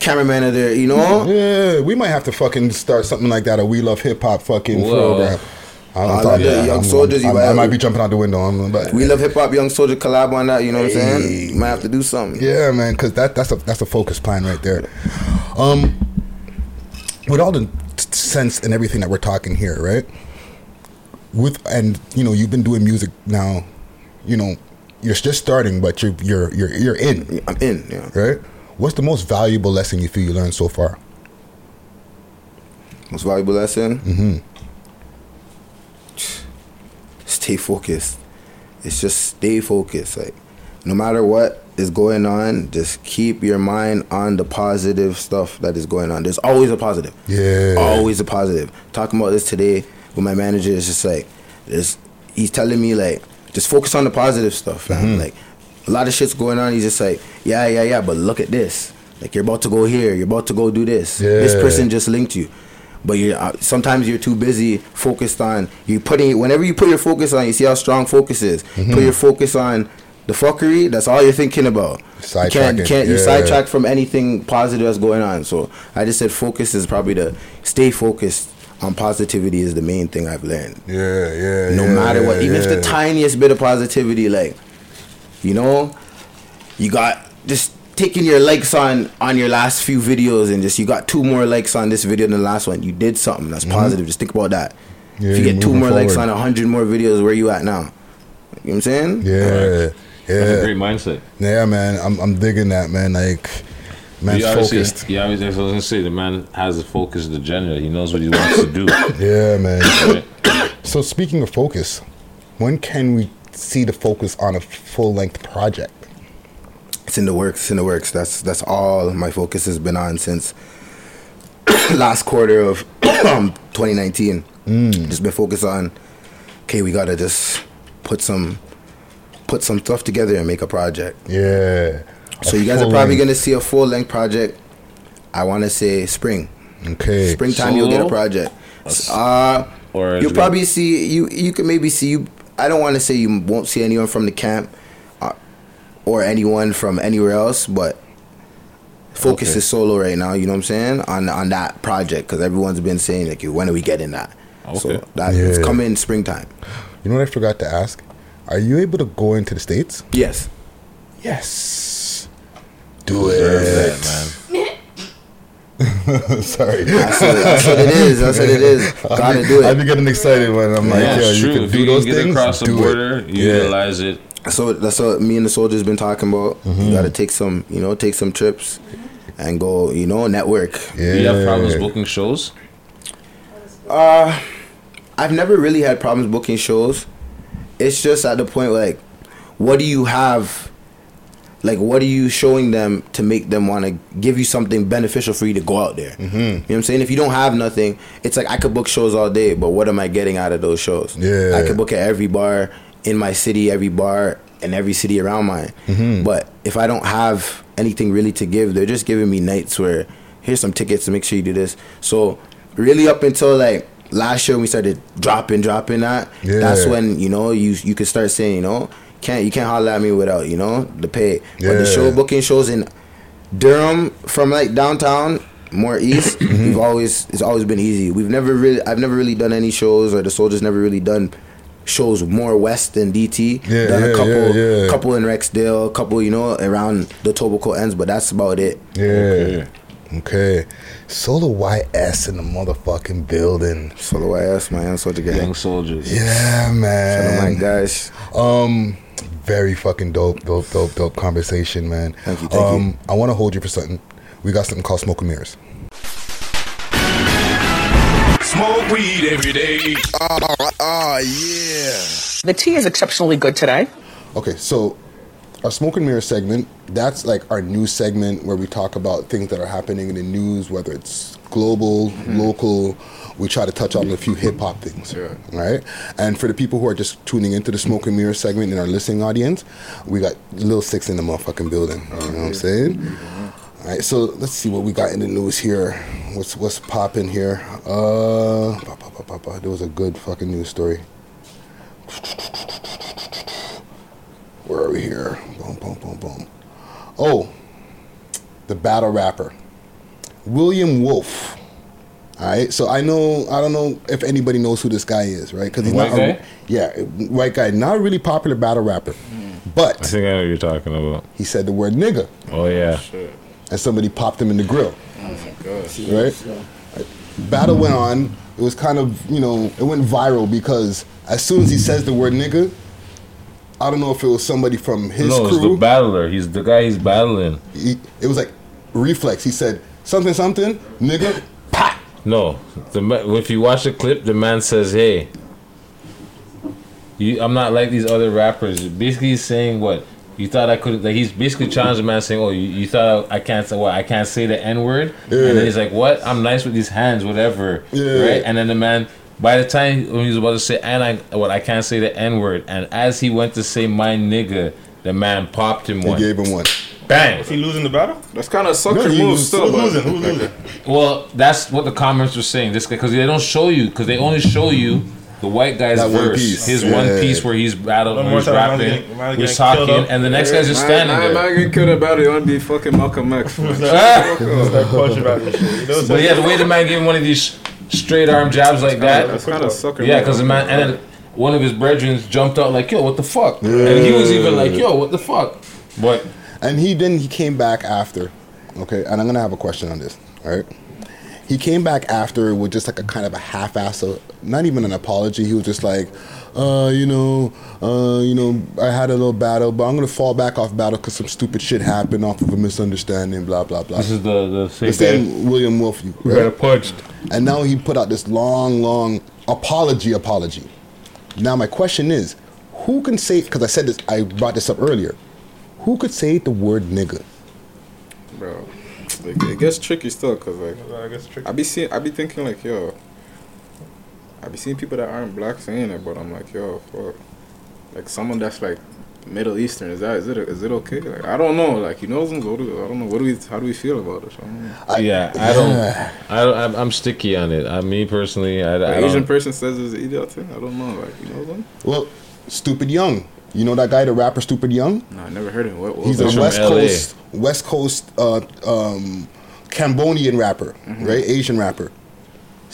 cameraman of there. You know, Yeah, we might have to fucking start something like that. A We Love Hip Hop fucking Whoa. program. I'm, I I'm like talking- that. I'm- Young I'm- Soldiers, you I'm- might- I might be jumping out the window. I'm, but we love hip hop, young soldier collab on that. You know what I'm saying? You might have to do something. Yeah, man, because that that's a that's a focus plan right there. Um, with all the t- sense and everything that we're talking here, right? With and you know you've been doing music now, you know you're just starting, but you're you're you're you're in. I'm in. Yeah. Right. What's the most valuable lesson you feel you learned so far? Most valuable lesson? Mm-hmm. Stay focused. It's just stay focused. Like no matter what is going on, just keep your mind on the positive stuff that is going on. There's always a positive. Yeah. Always a positive. Talking about this today with my manager is just like there's he's telling me like just focus on the positive stuff, fam. Mm-hmm. Like a lot of shit's going on. He's just like, yeah, yeah, yeah, but look at this. Like you're about to go here, you're about to go do this. This person just linked you. But you uh, sometimes you're too busy focused on you putting whenever you put your focus on you see how strong focus is. Mhm. Put your focus on the fuckery. That's all you're thinking about. You can't, can't you yeah. sidetrack from anything positive that's going on. So I just said focus is probably the stay focused on positivity is the main thing I've learned. Yeah, yeah. No yeah, matter what, yeah, even if the tiniest bit of positivity, like you know, you got just taking your likes on on your last few videos and just you got two more likes on this video than the last one. You did something that's Mhm. positive. Just think about that. Yeah, if you get two more likes on a hundred more videos, where you at now? You know what I'm saying? Yeah, yeah. That's a great mindset. Yeah, man, I'm I'm digging that, man. Like, man's You focused. Yeah, I was, gonna say the man has a focused agenda. He knows what he wants to do. [COUGHS] Yeah, man. so speaking of focus, when can we see the focus on a full length project? It's in the works. It's in the works. That's that's all my focus has been on since [COUGHS] last quarter of [COUGHS] um, 2019. Mm. Just been focused on. Okay, we gotta just put some put some stuff together and make a project. Yeah. So you guys are probably length. gonna see a full length project. I want to say spring. Okay. Springtime you'll get a Solo? project. Uh, Or you'll it- probably see you. You can maybe see you. I don't want to say you won't see anyone from the camp, uh, or anyone from anywhere else, but focus Okay. is solo right now. You know what I'm saying on on that project because everyone's been saying like, when are we getting that? Okay. So Okay. that it's Yeah. coming springtime. You know what I forgot to ask? Are you able to go into the states? Yes. Yes. Do Deserve it, [LAUGHS] man. [LAUGHS] Sorry. That's what, that's what it is. That's what it is. [LAUGHS] Gotta do it. I it. be getting excited when I'm like, yeah, yeah, you true. can if do you those can get things. across the do border, it. you utilize it. So that's what me and the soldiers been talking about. Mm-hmm. You got to take some, you know, take some trips and go, you know, network. Do you have problems booking shows? Uh, I've never really had problems booking shows. It's just at the point like, what do you have? Like, what are you showing them to make them want to give you something beneficial for you to go out there? Mm-hmm. You know what I'm saying? If you don't have nothing, it's like I could book shows all day, but what am I getting out of those shows? Yeah. I could book at every bar in my city, every bar in every city around mine. Mhm. But if I don't have anything really to give, they're just giving me nights where here's some tickets to make sure you do this. So really, up until like last year, when we started dropping, dropping that. Yeah. That's when you know you you could start saying you know can't you can't holler at me without you know the pay. But the show booking shows in Durham from like downtown more east [COUGHS] Mm-hmm. we've always it's always been easy we've never really i've never really done any shows or the soldiers never really done shows more west than dt Yeah, done yeah, a couple yeah, yeah. couple in rexdale a couple you know around the tobacco ends but that's about it Yeah. Okay. Solo YS in the motherfucking building. Solo YS, man. Soldier gang. Young soldiers. Yeah, man. Shout out my guys. Um, very fucking dope, dope, dope, dope conversation, man. Thank you, thank um, you. I want to hold you for something. We got something called Smoke and Mirrors. Smoke weed every day. Oh, oh yeah. The tea is exceptionally good today. Okay, so our smoke and mirror segment. That's like our news segment where we talk about things that are happening in the news, whether it's global, local. We try to touch on a few hip hop things, right? And for the people who are just tuning into the smoke and mirror segment in our listening audience, we got little Six in the motherfucking building. You know what I'm saying? All right, so let's see what we got in the news here. What's what's popping here? Uh, there was a good fucking news story. Where are we here? Boom, boom, boom, boom. Oh, the battle rapper, William Wolf. All right, so I know I don't know if anybody knows who this guy is, right? Because he's White not, a- yeah, white guy, not a really popular battle rapper, but I think I know what you're talking about. he said the word nigga, Oh yeah. and somebody popped him in the grill. Oh, right? Battle went on. It was kind of, you know, it went viral because as soon as he says the word nigga, I don't know if it was somebody from his no, it's crew. the battler. He's the guy he's battling. he, it was like reflex. He said something, something, nigga. No, the if you watch the clip, the man says, "Hey, you, I'm not like these other rappers." Basically, he's saying what you thought I could. Like he's basically challenging the man, saying, "Oh, you, you thought I, I can't say what? I can't say the N word." Yeah. And then he's like, "What? I'm nice with these hands, whatever." Yeah. Right? And then the man. By the time when he was about to say, and I, what I can't say the N word, and as he went to say my nigga, the man popped him He one. He gave him one. Bang. Is he losing the battle? That's kind of sucker No, move was- still. Who's losing? Who's losing? [LAUGHS] Well, that's what the comments were saying. This because they don't show you because they only show you the white guy's That one verse, piece. his Yeah. one piece where he's battling, One where more he's rapping, he's talking, and the next guy's just Man- standing man, there. Man, get killed about it. You want to be fucking Malcolm X. man. Start punching back and shit. You know, But yeah, the way the man gave him one of these straight arm jabs like that, That's kind of sucker. yeah, because the man and then one of his brethren jumped out like, "Yo, what the fuck?" And he was even like, "Yo, what the fuck?" But And he then he came back after. Okay, and I'm gonna have a question on this. All right. He came back after with just like a kind of a half-ass, not even an apology. He was just like, uh, you know, uh, you know, I had a little battle, but I'm gonna fall back off battle because some stupid shit happened off of a misunderstanding. Blah blah blah. this is the the the same guy same William Wolf. who right? got punched. And now he put out this long, long apology, apology. Now my question is, who can say? Because I said this, I brought this up earlier. Who could say the word nigga? bro. It, it gets tricky still, cause like I guess tricky. I be seeing, I be thinking like, yo, I be seeing people that aren't black saying it, but I'm like, yo, fuck, like someone that's like Middle Eastern, is that is it is it okay? Like I don't know, like you know, what do, I don't know, what do we, how do we feel about it? I don't know. yeah, I don't, I don't, I'm, I'm sticky on it. I, me personally, I, I Asian don't. person says it's an idiot thing. I don't know, like you know them? Well, Stupid Young. You know that guy, the rapper Stupid Young? No, I never heard of him. What, what He's a? West Coast, West Coast, uh, um, Cambodian rapper, Mm-hmm. right? Asian rapper.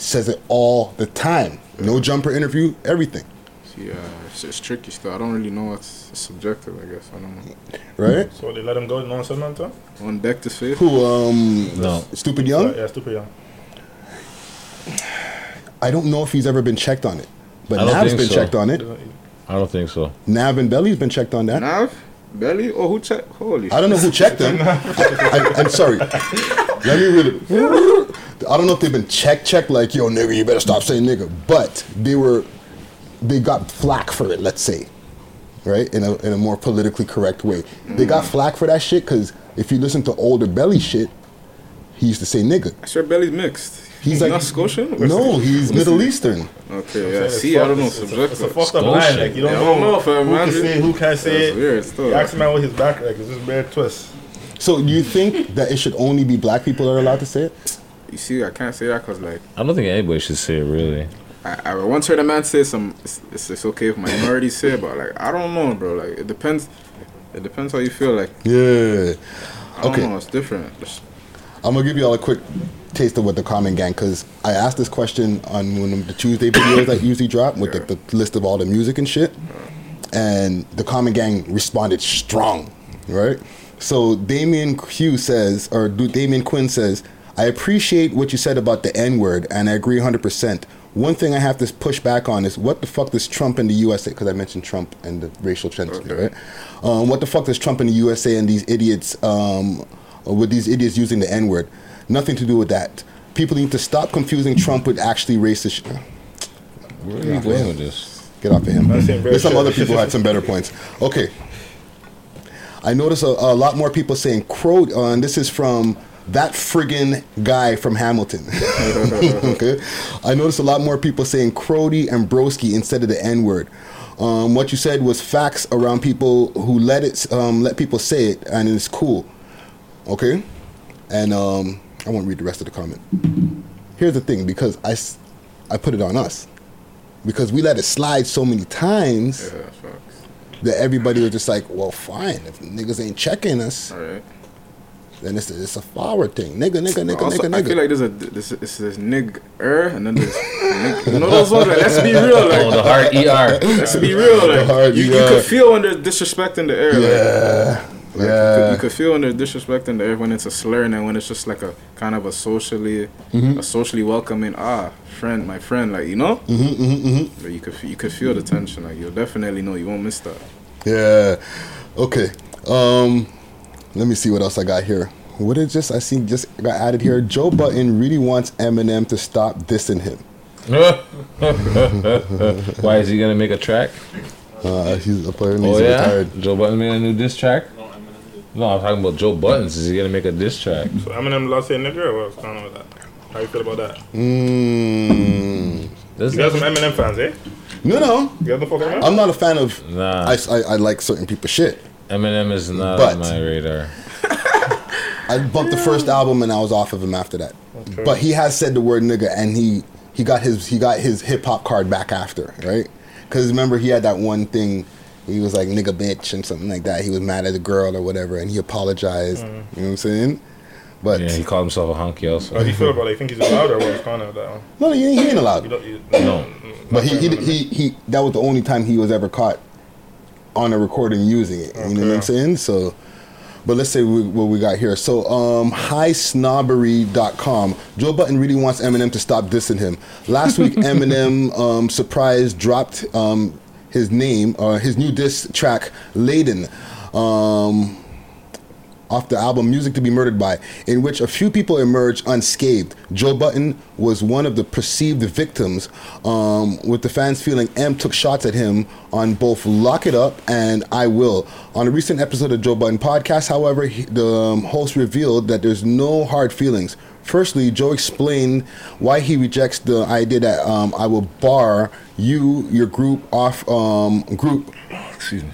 Says it all the time. No jumper interview, everything, See, uh, it's, it's tricky still. I don't really know. It's, it's subjective, I guess. I don't know. right? So they let him go. No one said nothing. On deck to face. Who? Um, No. Stupid Young. Yeah, stupid young. I don't know if he's ever been checked on it, but I don't Nav's think been so. checked on it. I don't think so. Nav and Belly's been checked on that. Nav? Belly? or who checked? Holy I don't know who checked them. [LAUGHS] I, am sorry. Let me read it. I don't know if they've been checked, checked like, yo, nigga, you better stop saying nigga. But they were, they got flack for it, let's say, right? In a, in a more politically correct way. They got flack for that shit because if you listen to older Belly shit, he used to say nigga. I swear Belly's mixed. He's He's like- not Scotian? No, he's Middle Eastern. Okay, yeah. It's See, I don't know. fucked- it's a- Subjective. It's a fucked up line. Like you don't Yeah, know, I don't know if I'm who can say, who can't say That's it. weird still. You ask a man what his back like. It's just bare twist. So do you think that it should only be black people that are allowed to say it? You see, I can't say that because, like, I don't think anybody should say it really. I, I once heard a man say some, it's, it's, it's okay if minorities say it, but, like, I don't know, bro. Like, it depends. It depends how you feel. Like, Yeah. I don't Okay. know. It's different. I'm gonna give you all a quick taste of what the Comment Gang, because I asked this question on one of the Tuesday videos that usually drop with the, the list of all the music and shit, and the Comment Gang responded strong, right? So Damien Q says, or Damien Quinn says, I appreciate what you said about the N word, and I agree 100%. One thing I have to push back on is what the fuck does Trump in the USA, because I mentioned Trump and the racial tension, right? Um, what the fuck does Trump in the USA and these idiots, um, with these idiots using the N word? Nothing to do with that. People need to stop confusing Trump with actually racist shit. Where are you going with this? Get off of him. That's saying very There's some other people who had some better points. Okay. I notice a, a lot more people saying crow. Uh, and this is from that friggin' guy from Hamilton. [LAUGHS] okay, I noticed a lot more people saying Crody and Broski instead of the N word. Um, what you said was facts around people who let it um, let people say it, and it's cool. Okay, and um, I won't read the rest of the comment. Here's the thing, because I, s- I put it on us, because we let it slide so many times that everybody was just like, well, fine, if niggas ain't checking us, then it's a, it's a forward thing, nigga, nigga, nigga, Also, nigga, I feel like there's a this this, this nig er and then there's nig, you know those ones. Like, let's be real. Like, Oh, the hard ER. Let's be real. Like, The hard you, you ER. could feel when there's disrespect in the air. Yeah. like, You Yeah. could, you could feel when they're disrespecting the air when it's a slur and then when it's just like a kind of a socially Mhm. a socially welcoming ah friend my friend like you know. Mhm, mhm, mhm. Like, you could you could feel the tension. Like you'll definitely know you won't miss that. Yeah. Okay. Um, let me see what else I got here. What What is just I see just got added here. Joe Budden really wants Eminem to stop dissing him. [LAUGHS] Why is he gonna make a track? Uh, he's apparently Oh he's yeah, retired. Joe Budden made a new diss track. No, I'm talking about Joe Buddens. Is he gonna make a diss track? So Eminem lost say nigga or what's going on with that? How you feel about that? Mm. you guys some Eminem fans, eh? No, no. You guys don't fuck Eminem? I'm not a fan of. Nah. I, I, I like certain people's shit. Eminem is not But- on my radar. [LAUGHS] I bumped the first album and I was off of him after that. Okay. But he has said the word nigga and he he got his he got his hip hop card back after, right? Because remember he had that one thing. He was like nigga bitch and something like that. He was mad at the girl or whatever, and he apologized. Mhm. You know what I'm saying? But yeah, he called himself a honky also. How do you feel about it? You think he's allowed or what's going on with that one? no, he ain't, he ain't allowed. You you, No. But he, he, he, he, that was the only time he was ever caught on a recording using it. You know what I'm saying? So, but let's say we, what we got here. So, um, highsnobiety.com. Joe Budden really wants Eminem to stop dissing him. Last week, [LAUGHS] Eminem, um, surprise dropped, um, his name, uh, his new diss track, Laden. Um, off the album Music to Be Murdered By, in which a few people emerged unscathed. Joe Budden was one of the perceived victims, um, with the fans feeling M took shots at him on both Lock It Up and I Will. On a recent episode of Joe Budden podcast, however, he, the um, host revealed that there's no hard feelings. Firstly, Joe explained why he rejects the idea that um, I will bar you, your group, off um, group. Excuse me.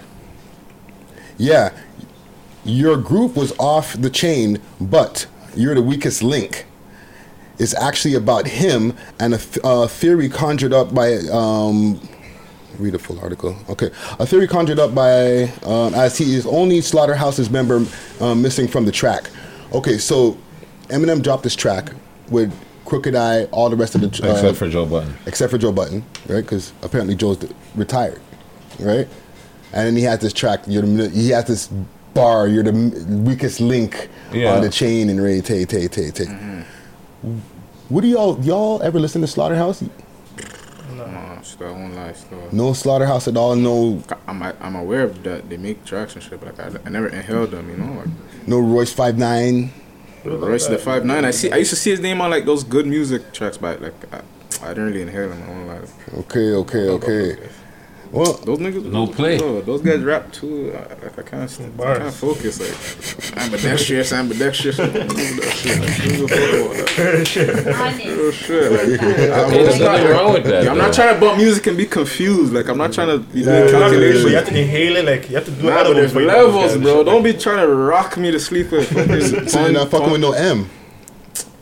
Yeah, your group was off the chain, but you're the weakest link. It's actually about him and a uh, theory conjured up by. Um, read the full article. Okay, a theory conjured up by um, as he is only Slaughterhouse's member um, missing from the track. Okay, so Eminem dropped this track with Crooked I, all the rest of the uh, Except for Joe Budden. except for Joe Budden, right? Because apparently Joe's the- retired, right? And then he has this track. You're the, he has this bar. You're the weakest link Yeah. on the chain and Ray Tay Tay Tay Tay. What do y'all y'all ever listen to Slaughterhouse? No, still, I won't lie. Still. No Slaughterhouse at all. No I'm I'm aware of that they make tracks and shit, but like I, I never inhaled them. You know, like no Royce Five Nine. Royce the Five Nine. I see. I used to see his name on like those good music tracks, but like I, I didn't really inhale him. I won't lie. Okay, okay, okay. Well, those niggas. No play. Bro, those guys rap too. I, like I can't, I can't focus. Like ambidextrous, ambidextrous. [LAUGHS] Real shit. Like, I'm There's not- nothing wrong with that, Yeah, I'm not trying to bump music and be confused. Like I'm not trying to be Yeah, doing you have to- calculations. you have to inhale it, like you have to do Nah, other but there's ones before you do levels, bro. Don't be trying to rock me to sleep with. [LAUGHS] fucking So you're not fucking with no M.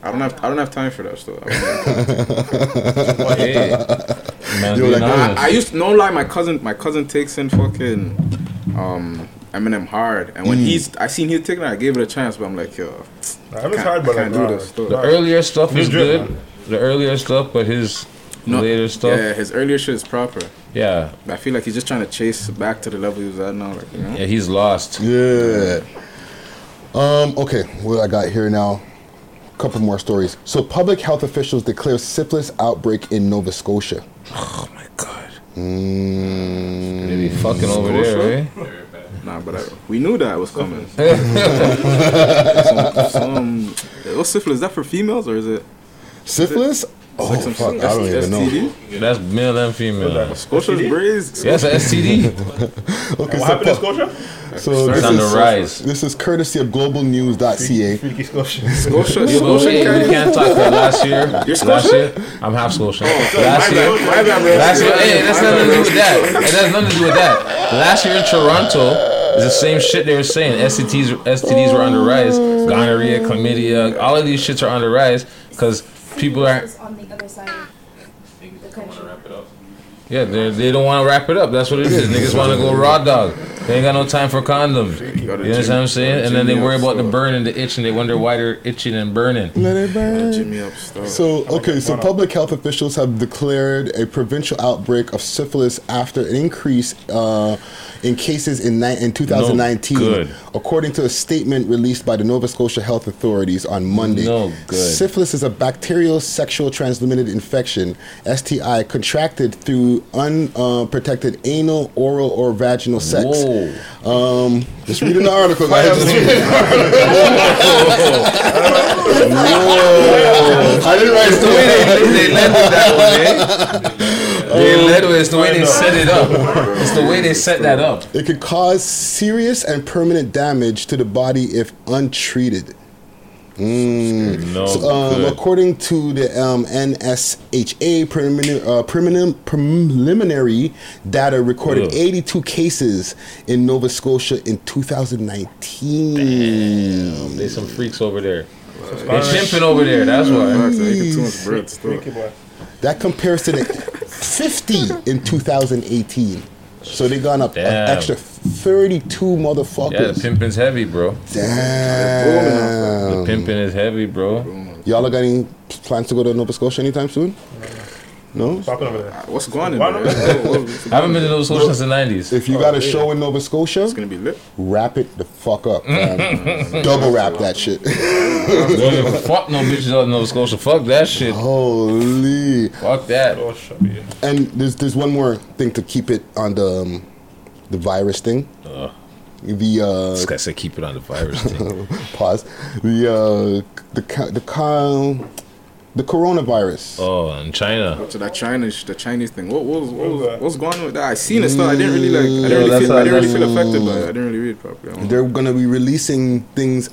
I don't have I don't have time for that stuff. [LAUGHS] Man, Yo, like. I, I used to no lie. My cousin, my cousin takes in fucking um, Eminem hard, and when Mm. he's, I seen he taking it, I gave it a chance, but I'm like, yo, Nah, I it's can't, hard, but I can't like, do nah, this. The earlier stuff New is good. man. The earlier stuff, but his No, later stuff. Yeah, his earlier shit is proper. Yeah. I feel like he's just trying to chase back to the level he was at now. Like, you know? Yeah, he's lost. Yeah. Um, okay, what I got here now? Couple more stories. So, public health officials declare syphilis outbreak in Nova Scotia. Oh my god. Mm. They be fucking over there, eh? Nah, but I, we knew that was coming. [LAUGHS] some, some, what's syphilis? Is that for females or is it? Syphilis? Oh, fuck, I don't even know. That's male and female. Scotia's braids. Yes, STD. [LAUGHS] Okay, What happened in Scotia? So It's this on is, the rise. This is courtesy of globalnews.ca. Freaky Scotia. Scotia. Scotia, you can't talk about last year. You're last year, I'm half Scotian. Oh, sorry, last my year, bad, my bad, bro. last year, hey, that's My nothing to do with that. [LAUGHS] It has nothing to do with that. Last year in Toronto, it's the same shit they were saying. STDs, STDs were on the rise. Gonorrhea, chlamydia, all of these shits are on the rise because people are. on the other side of the country. Yeah, they they don't want to wrap it up. That's what it is. Niggas want to go raw dog. They ain't got no time for condoms. You understand what I'm saying? And then they worry about the burn and the itch, and they wonder why they're itching and burning. Let it burn. Jimmy up stuff. So, okay, so public health officials have declared a provincial outbreak of syphilis after an increase uh, in cases in, ni- in 2019. good. According to a statement released by the Nova Scotia health authorities on Monday. No good. Syphilis is a bacterial sexual transmitted infection, STI, contracted through unprotected anal, oral, or vaginal sex. Whoa. Um, just reading the article, guys. Just reading the article. Whoa. I didn't write It's the way they, they led with that one, eh? They led with it's the way they set it up. It's the way they set that up. It could cause serious and permanent damage to the body if untreated. Mm. No So, um, good. according to the um, NSHA, preliminary, uh, preliminary, preliminary data recorded Ugh. 82 cases in Nova Scotia in 2019. There's some freaks over there. They're pimping over there. That's why. Facts, they eating too much bread still. Freaky boy. That compares to the 50 in 2018. So they gone up an extra 32 motherfuckers. Yeah, the pimping's heavy, bro. Damn. The pimping is heavy, bro. Y'all are got any plans to go to Nova Scotia anytime soon? No? Popping over there. What's going on? Why there? not? I [LAUGHS] haven't been to Nova Scotia since the 90s. If you got a show in Nova Scotia, it's gonna be lit. Wrap it the fuck up, fam. [LAUGHS] Double wrap that shit. Don't give a fuck no bitches out in Nova Scotia. Fuck that shit. Holy. Fuck that. Oh, shut me. And there's there's one more thing to keep it on the um, the virus thing. Ugh. The uh, This guy said keep it on the virus thing. [LAUGHS] pause. The uh, the ca- the ca- the coronavirus. Oh, in China. To that Chinese, the Chinese thing. What, what was, what was, what's going on with that? I seen it stuff. I didn't really like. I didn't really feel. I didn't really feel affected by it. I didn't really read it properly. I don't know. They're gonna be releasing things.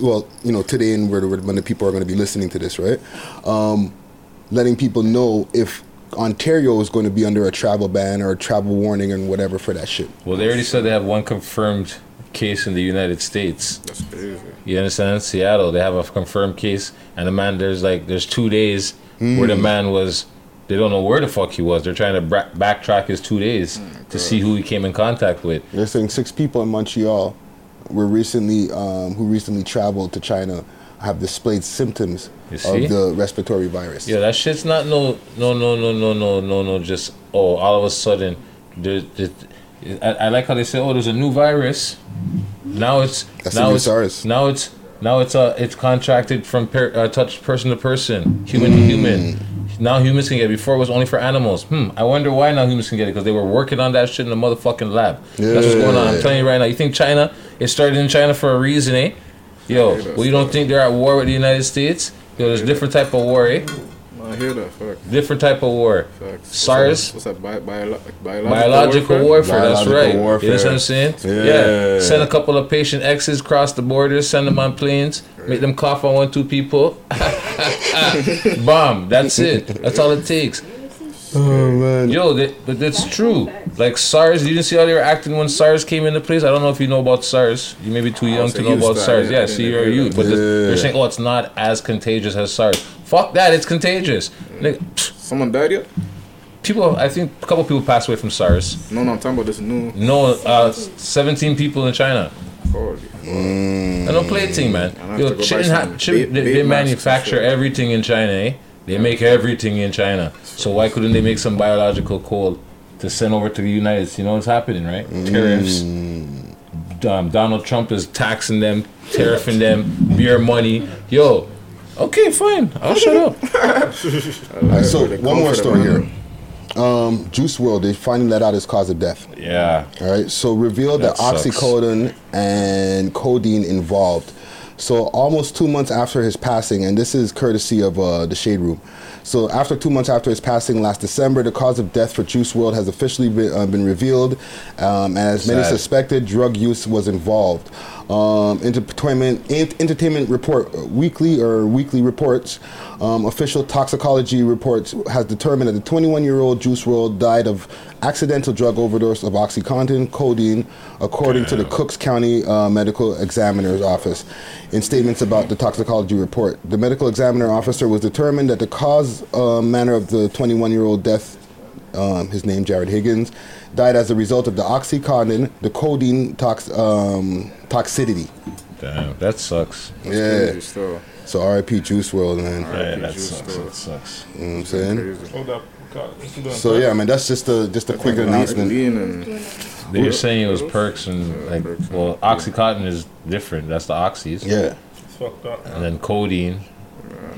Well, you know, today and where the, when the people are gonna be listening to this, right? Um, letting people know if Ontario is going to be under a travel ban or a travel warning and whatever for that shit. Well, they already said they have one confirmed case in the United States. That's crazy. You understand? Seattle, they have a confirmed case, and the man, there's like, there's two days where the Mm. man was, they don't know where the fuck he was. They're trying to bra- backtrack his two days to see who he came in contact with. They're saying six people in Montreal were recently um, who recently traveled to China have displayed symptoms of the respiratory virus. Yeah, that shit's not no, no, no, no, no, no, no, no. Just oh, all of a sudden, there, there, I, I like how they say, oh, there's a new virus. Now it's That's now it's SARS. now it's now it's uh it's contracted from per, uh, touch person to person, human to Hmm. human. Now humans can get it. Before it was only for animals. Hmm. I wonder why now humans can get it because they were working on that shit in the motherfucking lab. That's what's going on. I'm Yeah. telling you right now. You think China? It started in China for a reason, eh? Yo, well, you don't think they're at war with the United States? Yo, there's different type of war, eh? I hear that. Fuck. Different type of war. Facts. SARS, What's that? Bi- biolo- biological, biological warfare. that's Biological right. warfare. You know what I'm saying? Yeah. Send a couple of patient X's across the border. Send them on planes. Make them cough on one, two people. [LAUGHS] Bomb. That's it. That's all it takes. Oh man. Yo, that, but that's true. Like SARS, you didn't see how they were acting when SARS came into place. I don't know if you know about SARS. You may be too oh, young to know about start- SARS. yeah, Yeah, see, you're a youth, that. but the- they're saying, oh, it's not as contagious as SARS. Fuck that, it's contagious. Nigga, Someone died yet? people, I think a couple people passed away from SARS. No, no. I'm talking about this new. No, uh, 17 people in China. Holy. I don't play a thing, man. I have Yo, to go buy in ha- some shit- ba- they, babe they masks and manufacture shit. everything in China, eh? They make everything in China. So why couldn't they make some biological code to send over to the United States? You know what's happening, right? Tariffs. Um, Donald Trump is taxing them, tariffing them, beer money. Yo, okay, fine. I'll shut up. [LAUGHS] All right, so one more story here. Um, Juice WRLD, they're finding that out his cause of death. Yeah. All right, so revealed that, That oxycodone and codeine involved. So almost two months after his passing, and this is courtesy of uh, the Shade Room. So after two months after his passing last December, the cause of death for Juice WRLD has officially been, uh, been revealed. Um, as many suspected, drug use was involved. Um, entertainment, entertainment report uh, weekly or weekly reports. Um, official toxicology reports has determined that the 21-year-old Juice WRLD died of accidental drug overdose of OxyContin, codeine, according to the Cooks County uh, Medical Examiner's Office. In statements about the toxicology report, the medical examiner officer was determined that the cause, uh, manner of the 21-year-old death um, his name Jarad Higgins, died as a result of the oxycontin, the codeine tox, um, toxicity. Damn, that sucks. yeah. crazy. So R.I.P. Juice WRLD, man. Yeah, that sucks. That sucks. You know what I'm saying? Hold up. God, what you doing, So bud? yeah, man, that's just a just a quick announcement. They were saying it was perks and like, well, OxyContin is different. That's the oxys. Yeah. It's fucked up. And then codeine.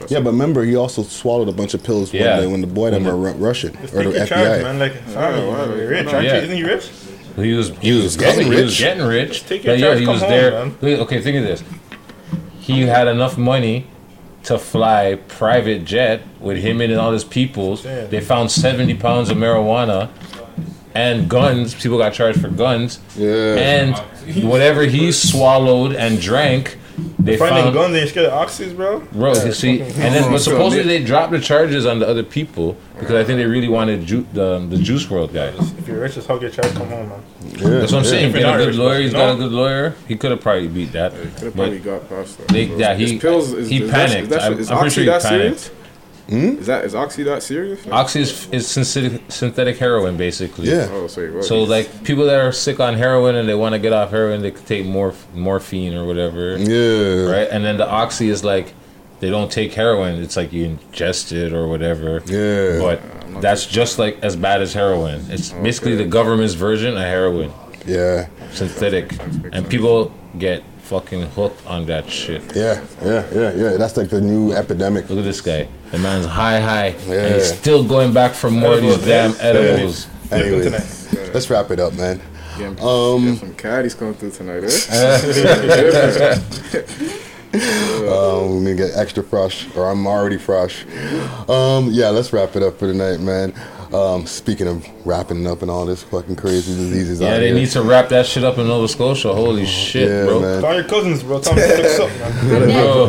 Yeah, but remember, he also swallowed a bunch of pills Yeah. when, the, when the boy them were Ru- Russian or the take FBI. charge, man. Like, family, you're rich, aren't you? Yeah. Isn't he rich? He was he, was was getting getting He was rich. getting rich. take your yeah, he was home, there. man. Okay, think of this. He had enough money to fly private jet with him and all his peoples. Damn. They found seventy pounds of marijuana and guns. People got charged for guns. Yeah. And whatever he swallowed and drank, they Finding found. guns, they ain't scared of oxys, bro. Bro, Yeah, you see, and then but supposedly they- they dropped the charges on the other people because I think they really wanted ju- the um, the Juice WRLD guys. If you're rich, just hug your child, come home, man. Yeah, That's what I'm yeah. saying. If you're a not good lawyer. He's got a good lawyer. He could have probably beat that. he Could have But probably got past that. they, bro. yeah, His he pills is, he is panicked. Is, that, I'm, is I'm Oxy pretty sure he that panicked. serious? Hmm? Is that is Oxy that serious? Oxy is, is synthetic, synthetic heroin, basically. Yeah. Oh, so, what, So like people that are sick on heroin and they want to get off heroin, they could take morph- morphine or whatever. Yeah. Right, and then the oxy is like they don't take heroin. It's like you ingest it or whatever. Yeah. But that's just like as bad as heroin. It's basically the government's version of heroin, Yeah. synthetic, and people get fucking hooked on that shit. Yeah. Yeah. Yeah. Yeah. That's like the new epidemic. Look at this guy. The man's high, high, and Yeah. he's still going back for more of these damn edibles. Anyway, let's wrap it up, man. Getting- Um, getting some caddies coming through tonight, eh? [LAUGHS] [LAUGHS] um, we're gonna get extra fresh, or I'm already fresh. Um, yeah, let's wrap it up for tonight, man. Um, speaking of wrapping up and all this fucking crazy diseases Yeah, out they here. need to wrap that shit up in Nova Scotia. Holy shit, Yeah, bro. man. Call your cousins, bro. Tell them to fix up, man. [LAUGHS] Bro.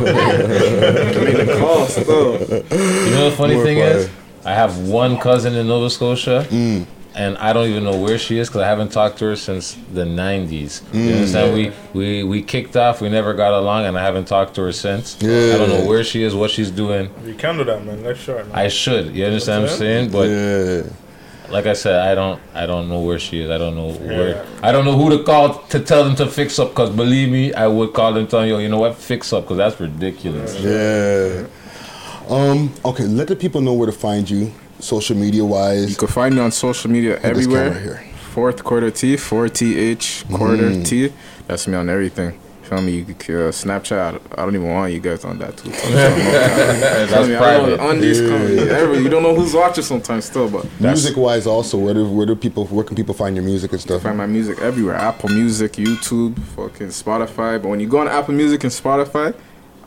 Make [LAUGHS] the call still. You know the funny More thing fire. is, I have one cousin in Nova Scotia, Mm. And I don't even know where she is because I haven't talked to her since the '90s. Mm. You understand? We we we kicked off. We never got along, and I haven't talked to her since. Yeah. I don't know where she is, what she's doing. You can do that, man. Life short, man. I should. You understand what I'm saying? But yeah. like I said, I don't I don't know where she is. I don't know where. I don't know who to call to tell them to fix up. Cause believe me, I would call them telling you, you know what, fix up. Cause that's ridiculous. Yeah. Um. Okay. Let the people know where to find you, social media wise. You can find me on social media Hold everywhere. camera here. Fourth quarter T, four T H quarter Mhm. T. That's me on everything. Feel me? You could, uh, Snapchat. I don't even want you guys on that too. [LAUGHS] That's me? Private. don't- Undies You don't know who's watching sometimes still, but Music wise, also, where do where do people where can people find your music and stuff? find my music everywhere. Apple Music, YouTube, fucking Spotify. But when you go on Apple Music and Spotify,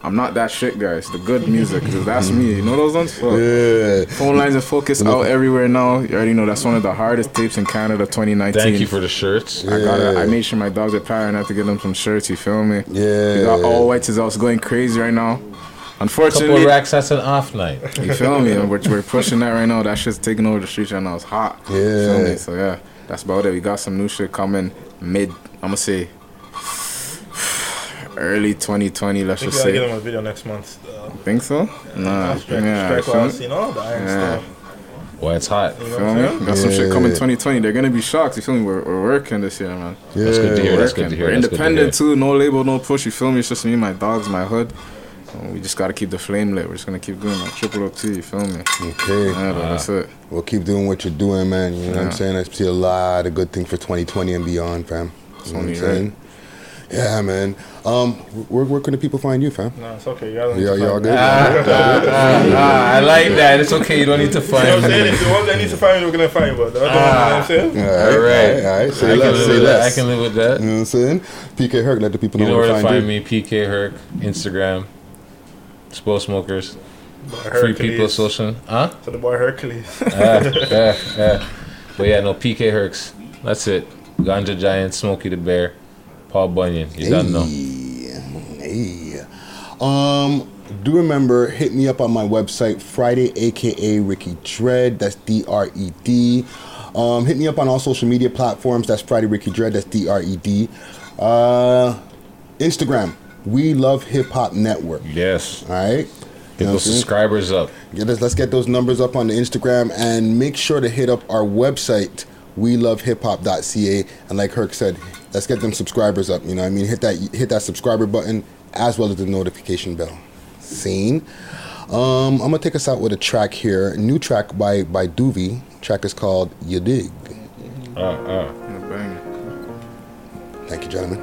I'm not that shit, guys. The good music, 'cause that's me. You know those ones? Fuck. [LAUGHS] Yeah. Phone lines and focus out everywhere now. You already know that's one of the hardest tapes in Canada, 2019. Thank you for the shirts. I got Yeah. I made sure my dogs are tired enough to get them some shirts. You feel me? Yeah. We got all whites is also going crazy right now. Couple Unfortunately, of racks. That's an off night. [LAUGHS] you feel me? We're, we're pushing that right now. That shit's taking over the streets right now. It's hot. You feel Yeah. me? So yeah, that's about it. We got some new shit coming mid. I'm gonna say early 2020. Let's think just we gotta get say. them a video next month. Uh, Think so? Nah. strike, yeah. strike feel class, me? you know, the iron Yeah. stuff. Well, it's hot. You know Feel what I'm me? saying? Got some shit coming 2020. They're gonna be shocked. You feel me? We're, we're working this year, man. That's good to hear. We're That's good to hear. We're That's good to independent hear. too. No label, no push. You feel me? It's just me, my dogs, my hood. We just gotta keep the flame lit. We're just gonna keep doing like triple OT. You feel me? Okay. Yeah, but that's it. Well, keep doing what you're doing, man. You know what I'm saying? I see a lot of good things for 2020 and beyond, fam. You know what I'm only saying? Yeah, man. Um, where, where can the people find you, fam? No, it's okay. Y'all don't Y'all, need to y'all find good? me. Ah, ah, ah, I like that. It's okay. You don't need to You know what I'm find saying? me. If the ones that need to find me, we're gonna find, but the other ones, you know what I'm saying? All right, All right. all right, all right. Say I can less, live say with that. less. I can live with that. You know what I'm saying? PK Herc, let the people know, You know where to find, find you. me, PK Herc, Instagram, Spoil Smokers, Free Hercules. People Social. Huh? So the boy Hercules. yeah, yeah, yeah. But yeah, no, PK Hercs. That's it. Ganja Giant, Smokey the Bear, Paul Bunyan. You don't know. Hey. Um, do remember, hit me up on my website, Friday, aka Ricky Dread. That's D R E D. Um, hit me up on all social media platforms. That's Friday Ricky Dread. That's D R E D. Uh, Instagram, We Love Hip Hop Network. Yes. All right. Get those subscribers up. Get us, let's get those numbers up on the Instagram and make sure to hit up our website, we love hip hop.ca. And like Herc said, let's get them subscribers up. You know what I mean? Hit that hit that subscriber button as well as the notification bell. Scene. Um, I'm gonna take us out with a track here. New track by by Doovie. Track is called You Dig. Uh, uh. Thank you, gentlemen.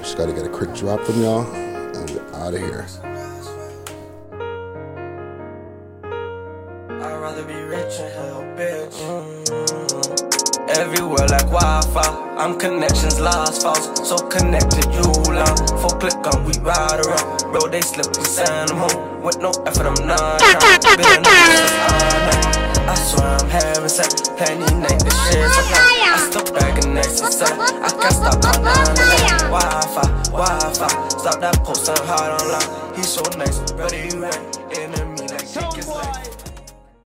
Just gotta get a quick drop from y'all and we're out of here. I'd rather be rich and hell, bitch. Everywhere like Wi-Fi, I'm connections lost, false, so connected, you long. For click on, we ride around. Bro, they slip, we send them home. With no effort, I'm not. Been I swear I'm having sex, penny night, this shit so hot. I still bagging exercise, I can't stop my nine Wi-Fi, Wi-Fi, stop that posting hard online. He's so nice, ready, right?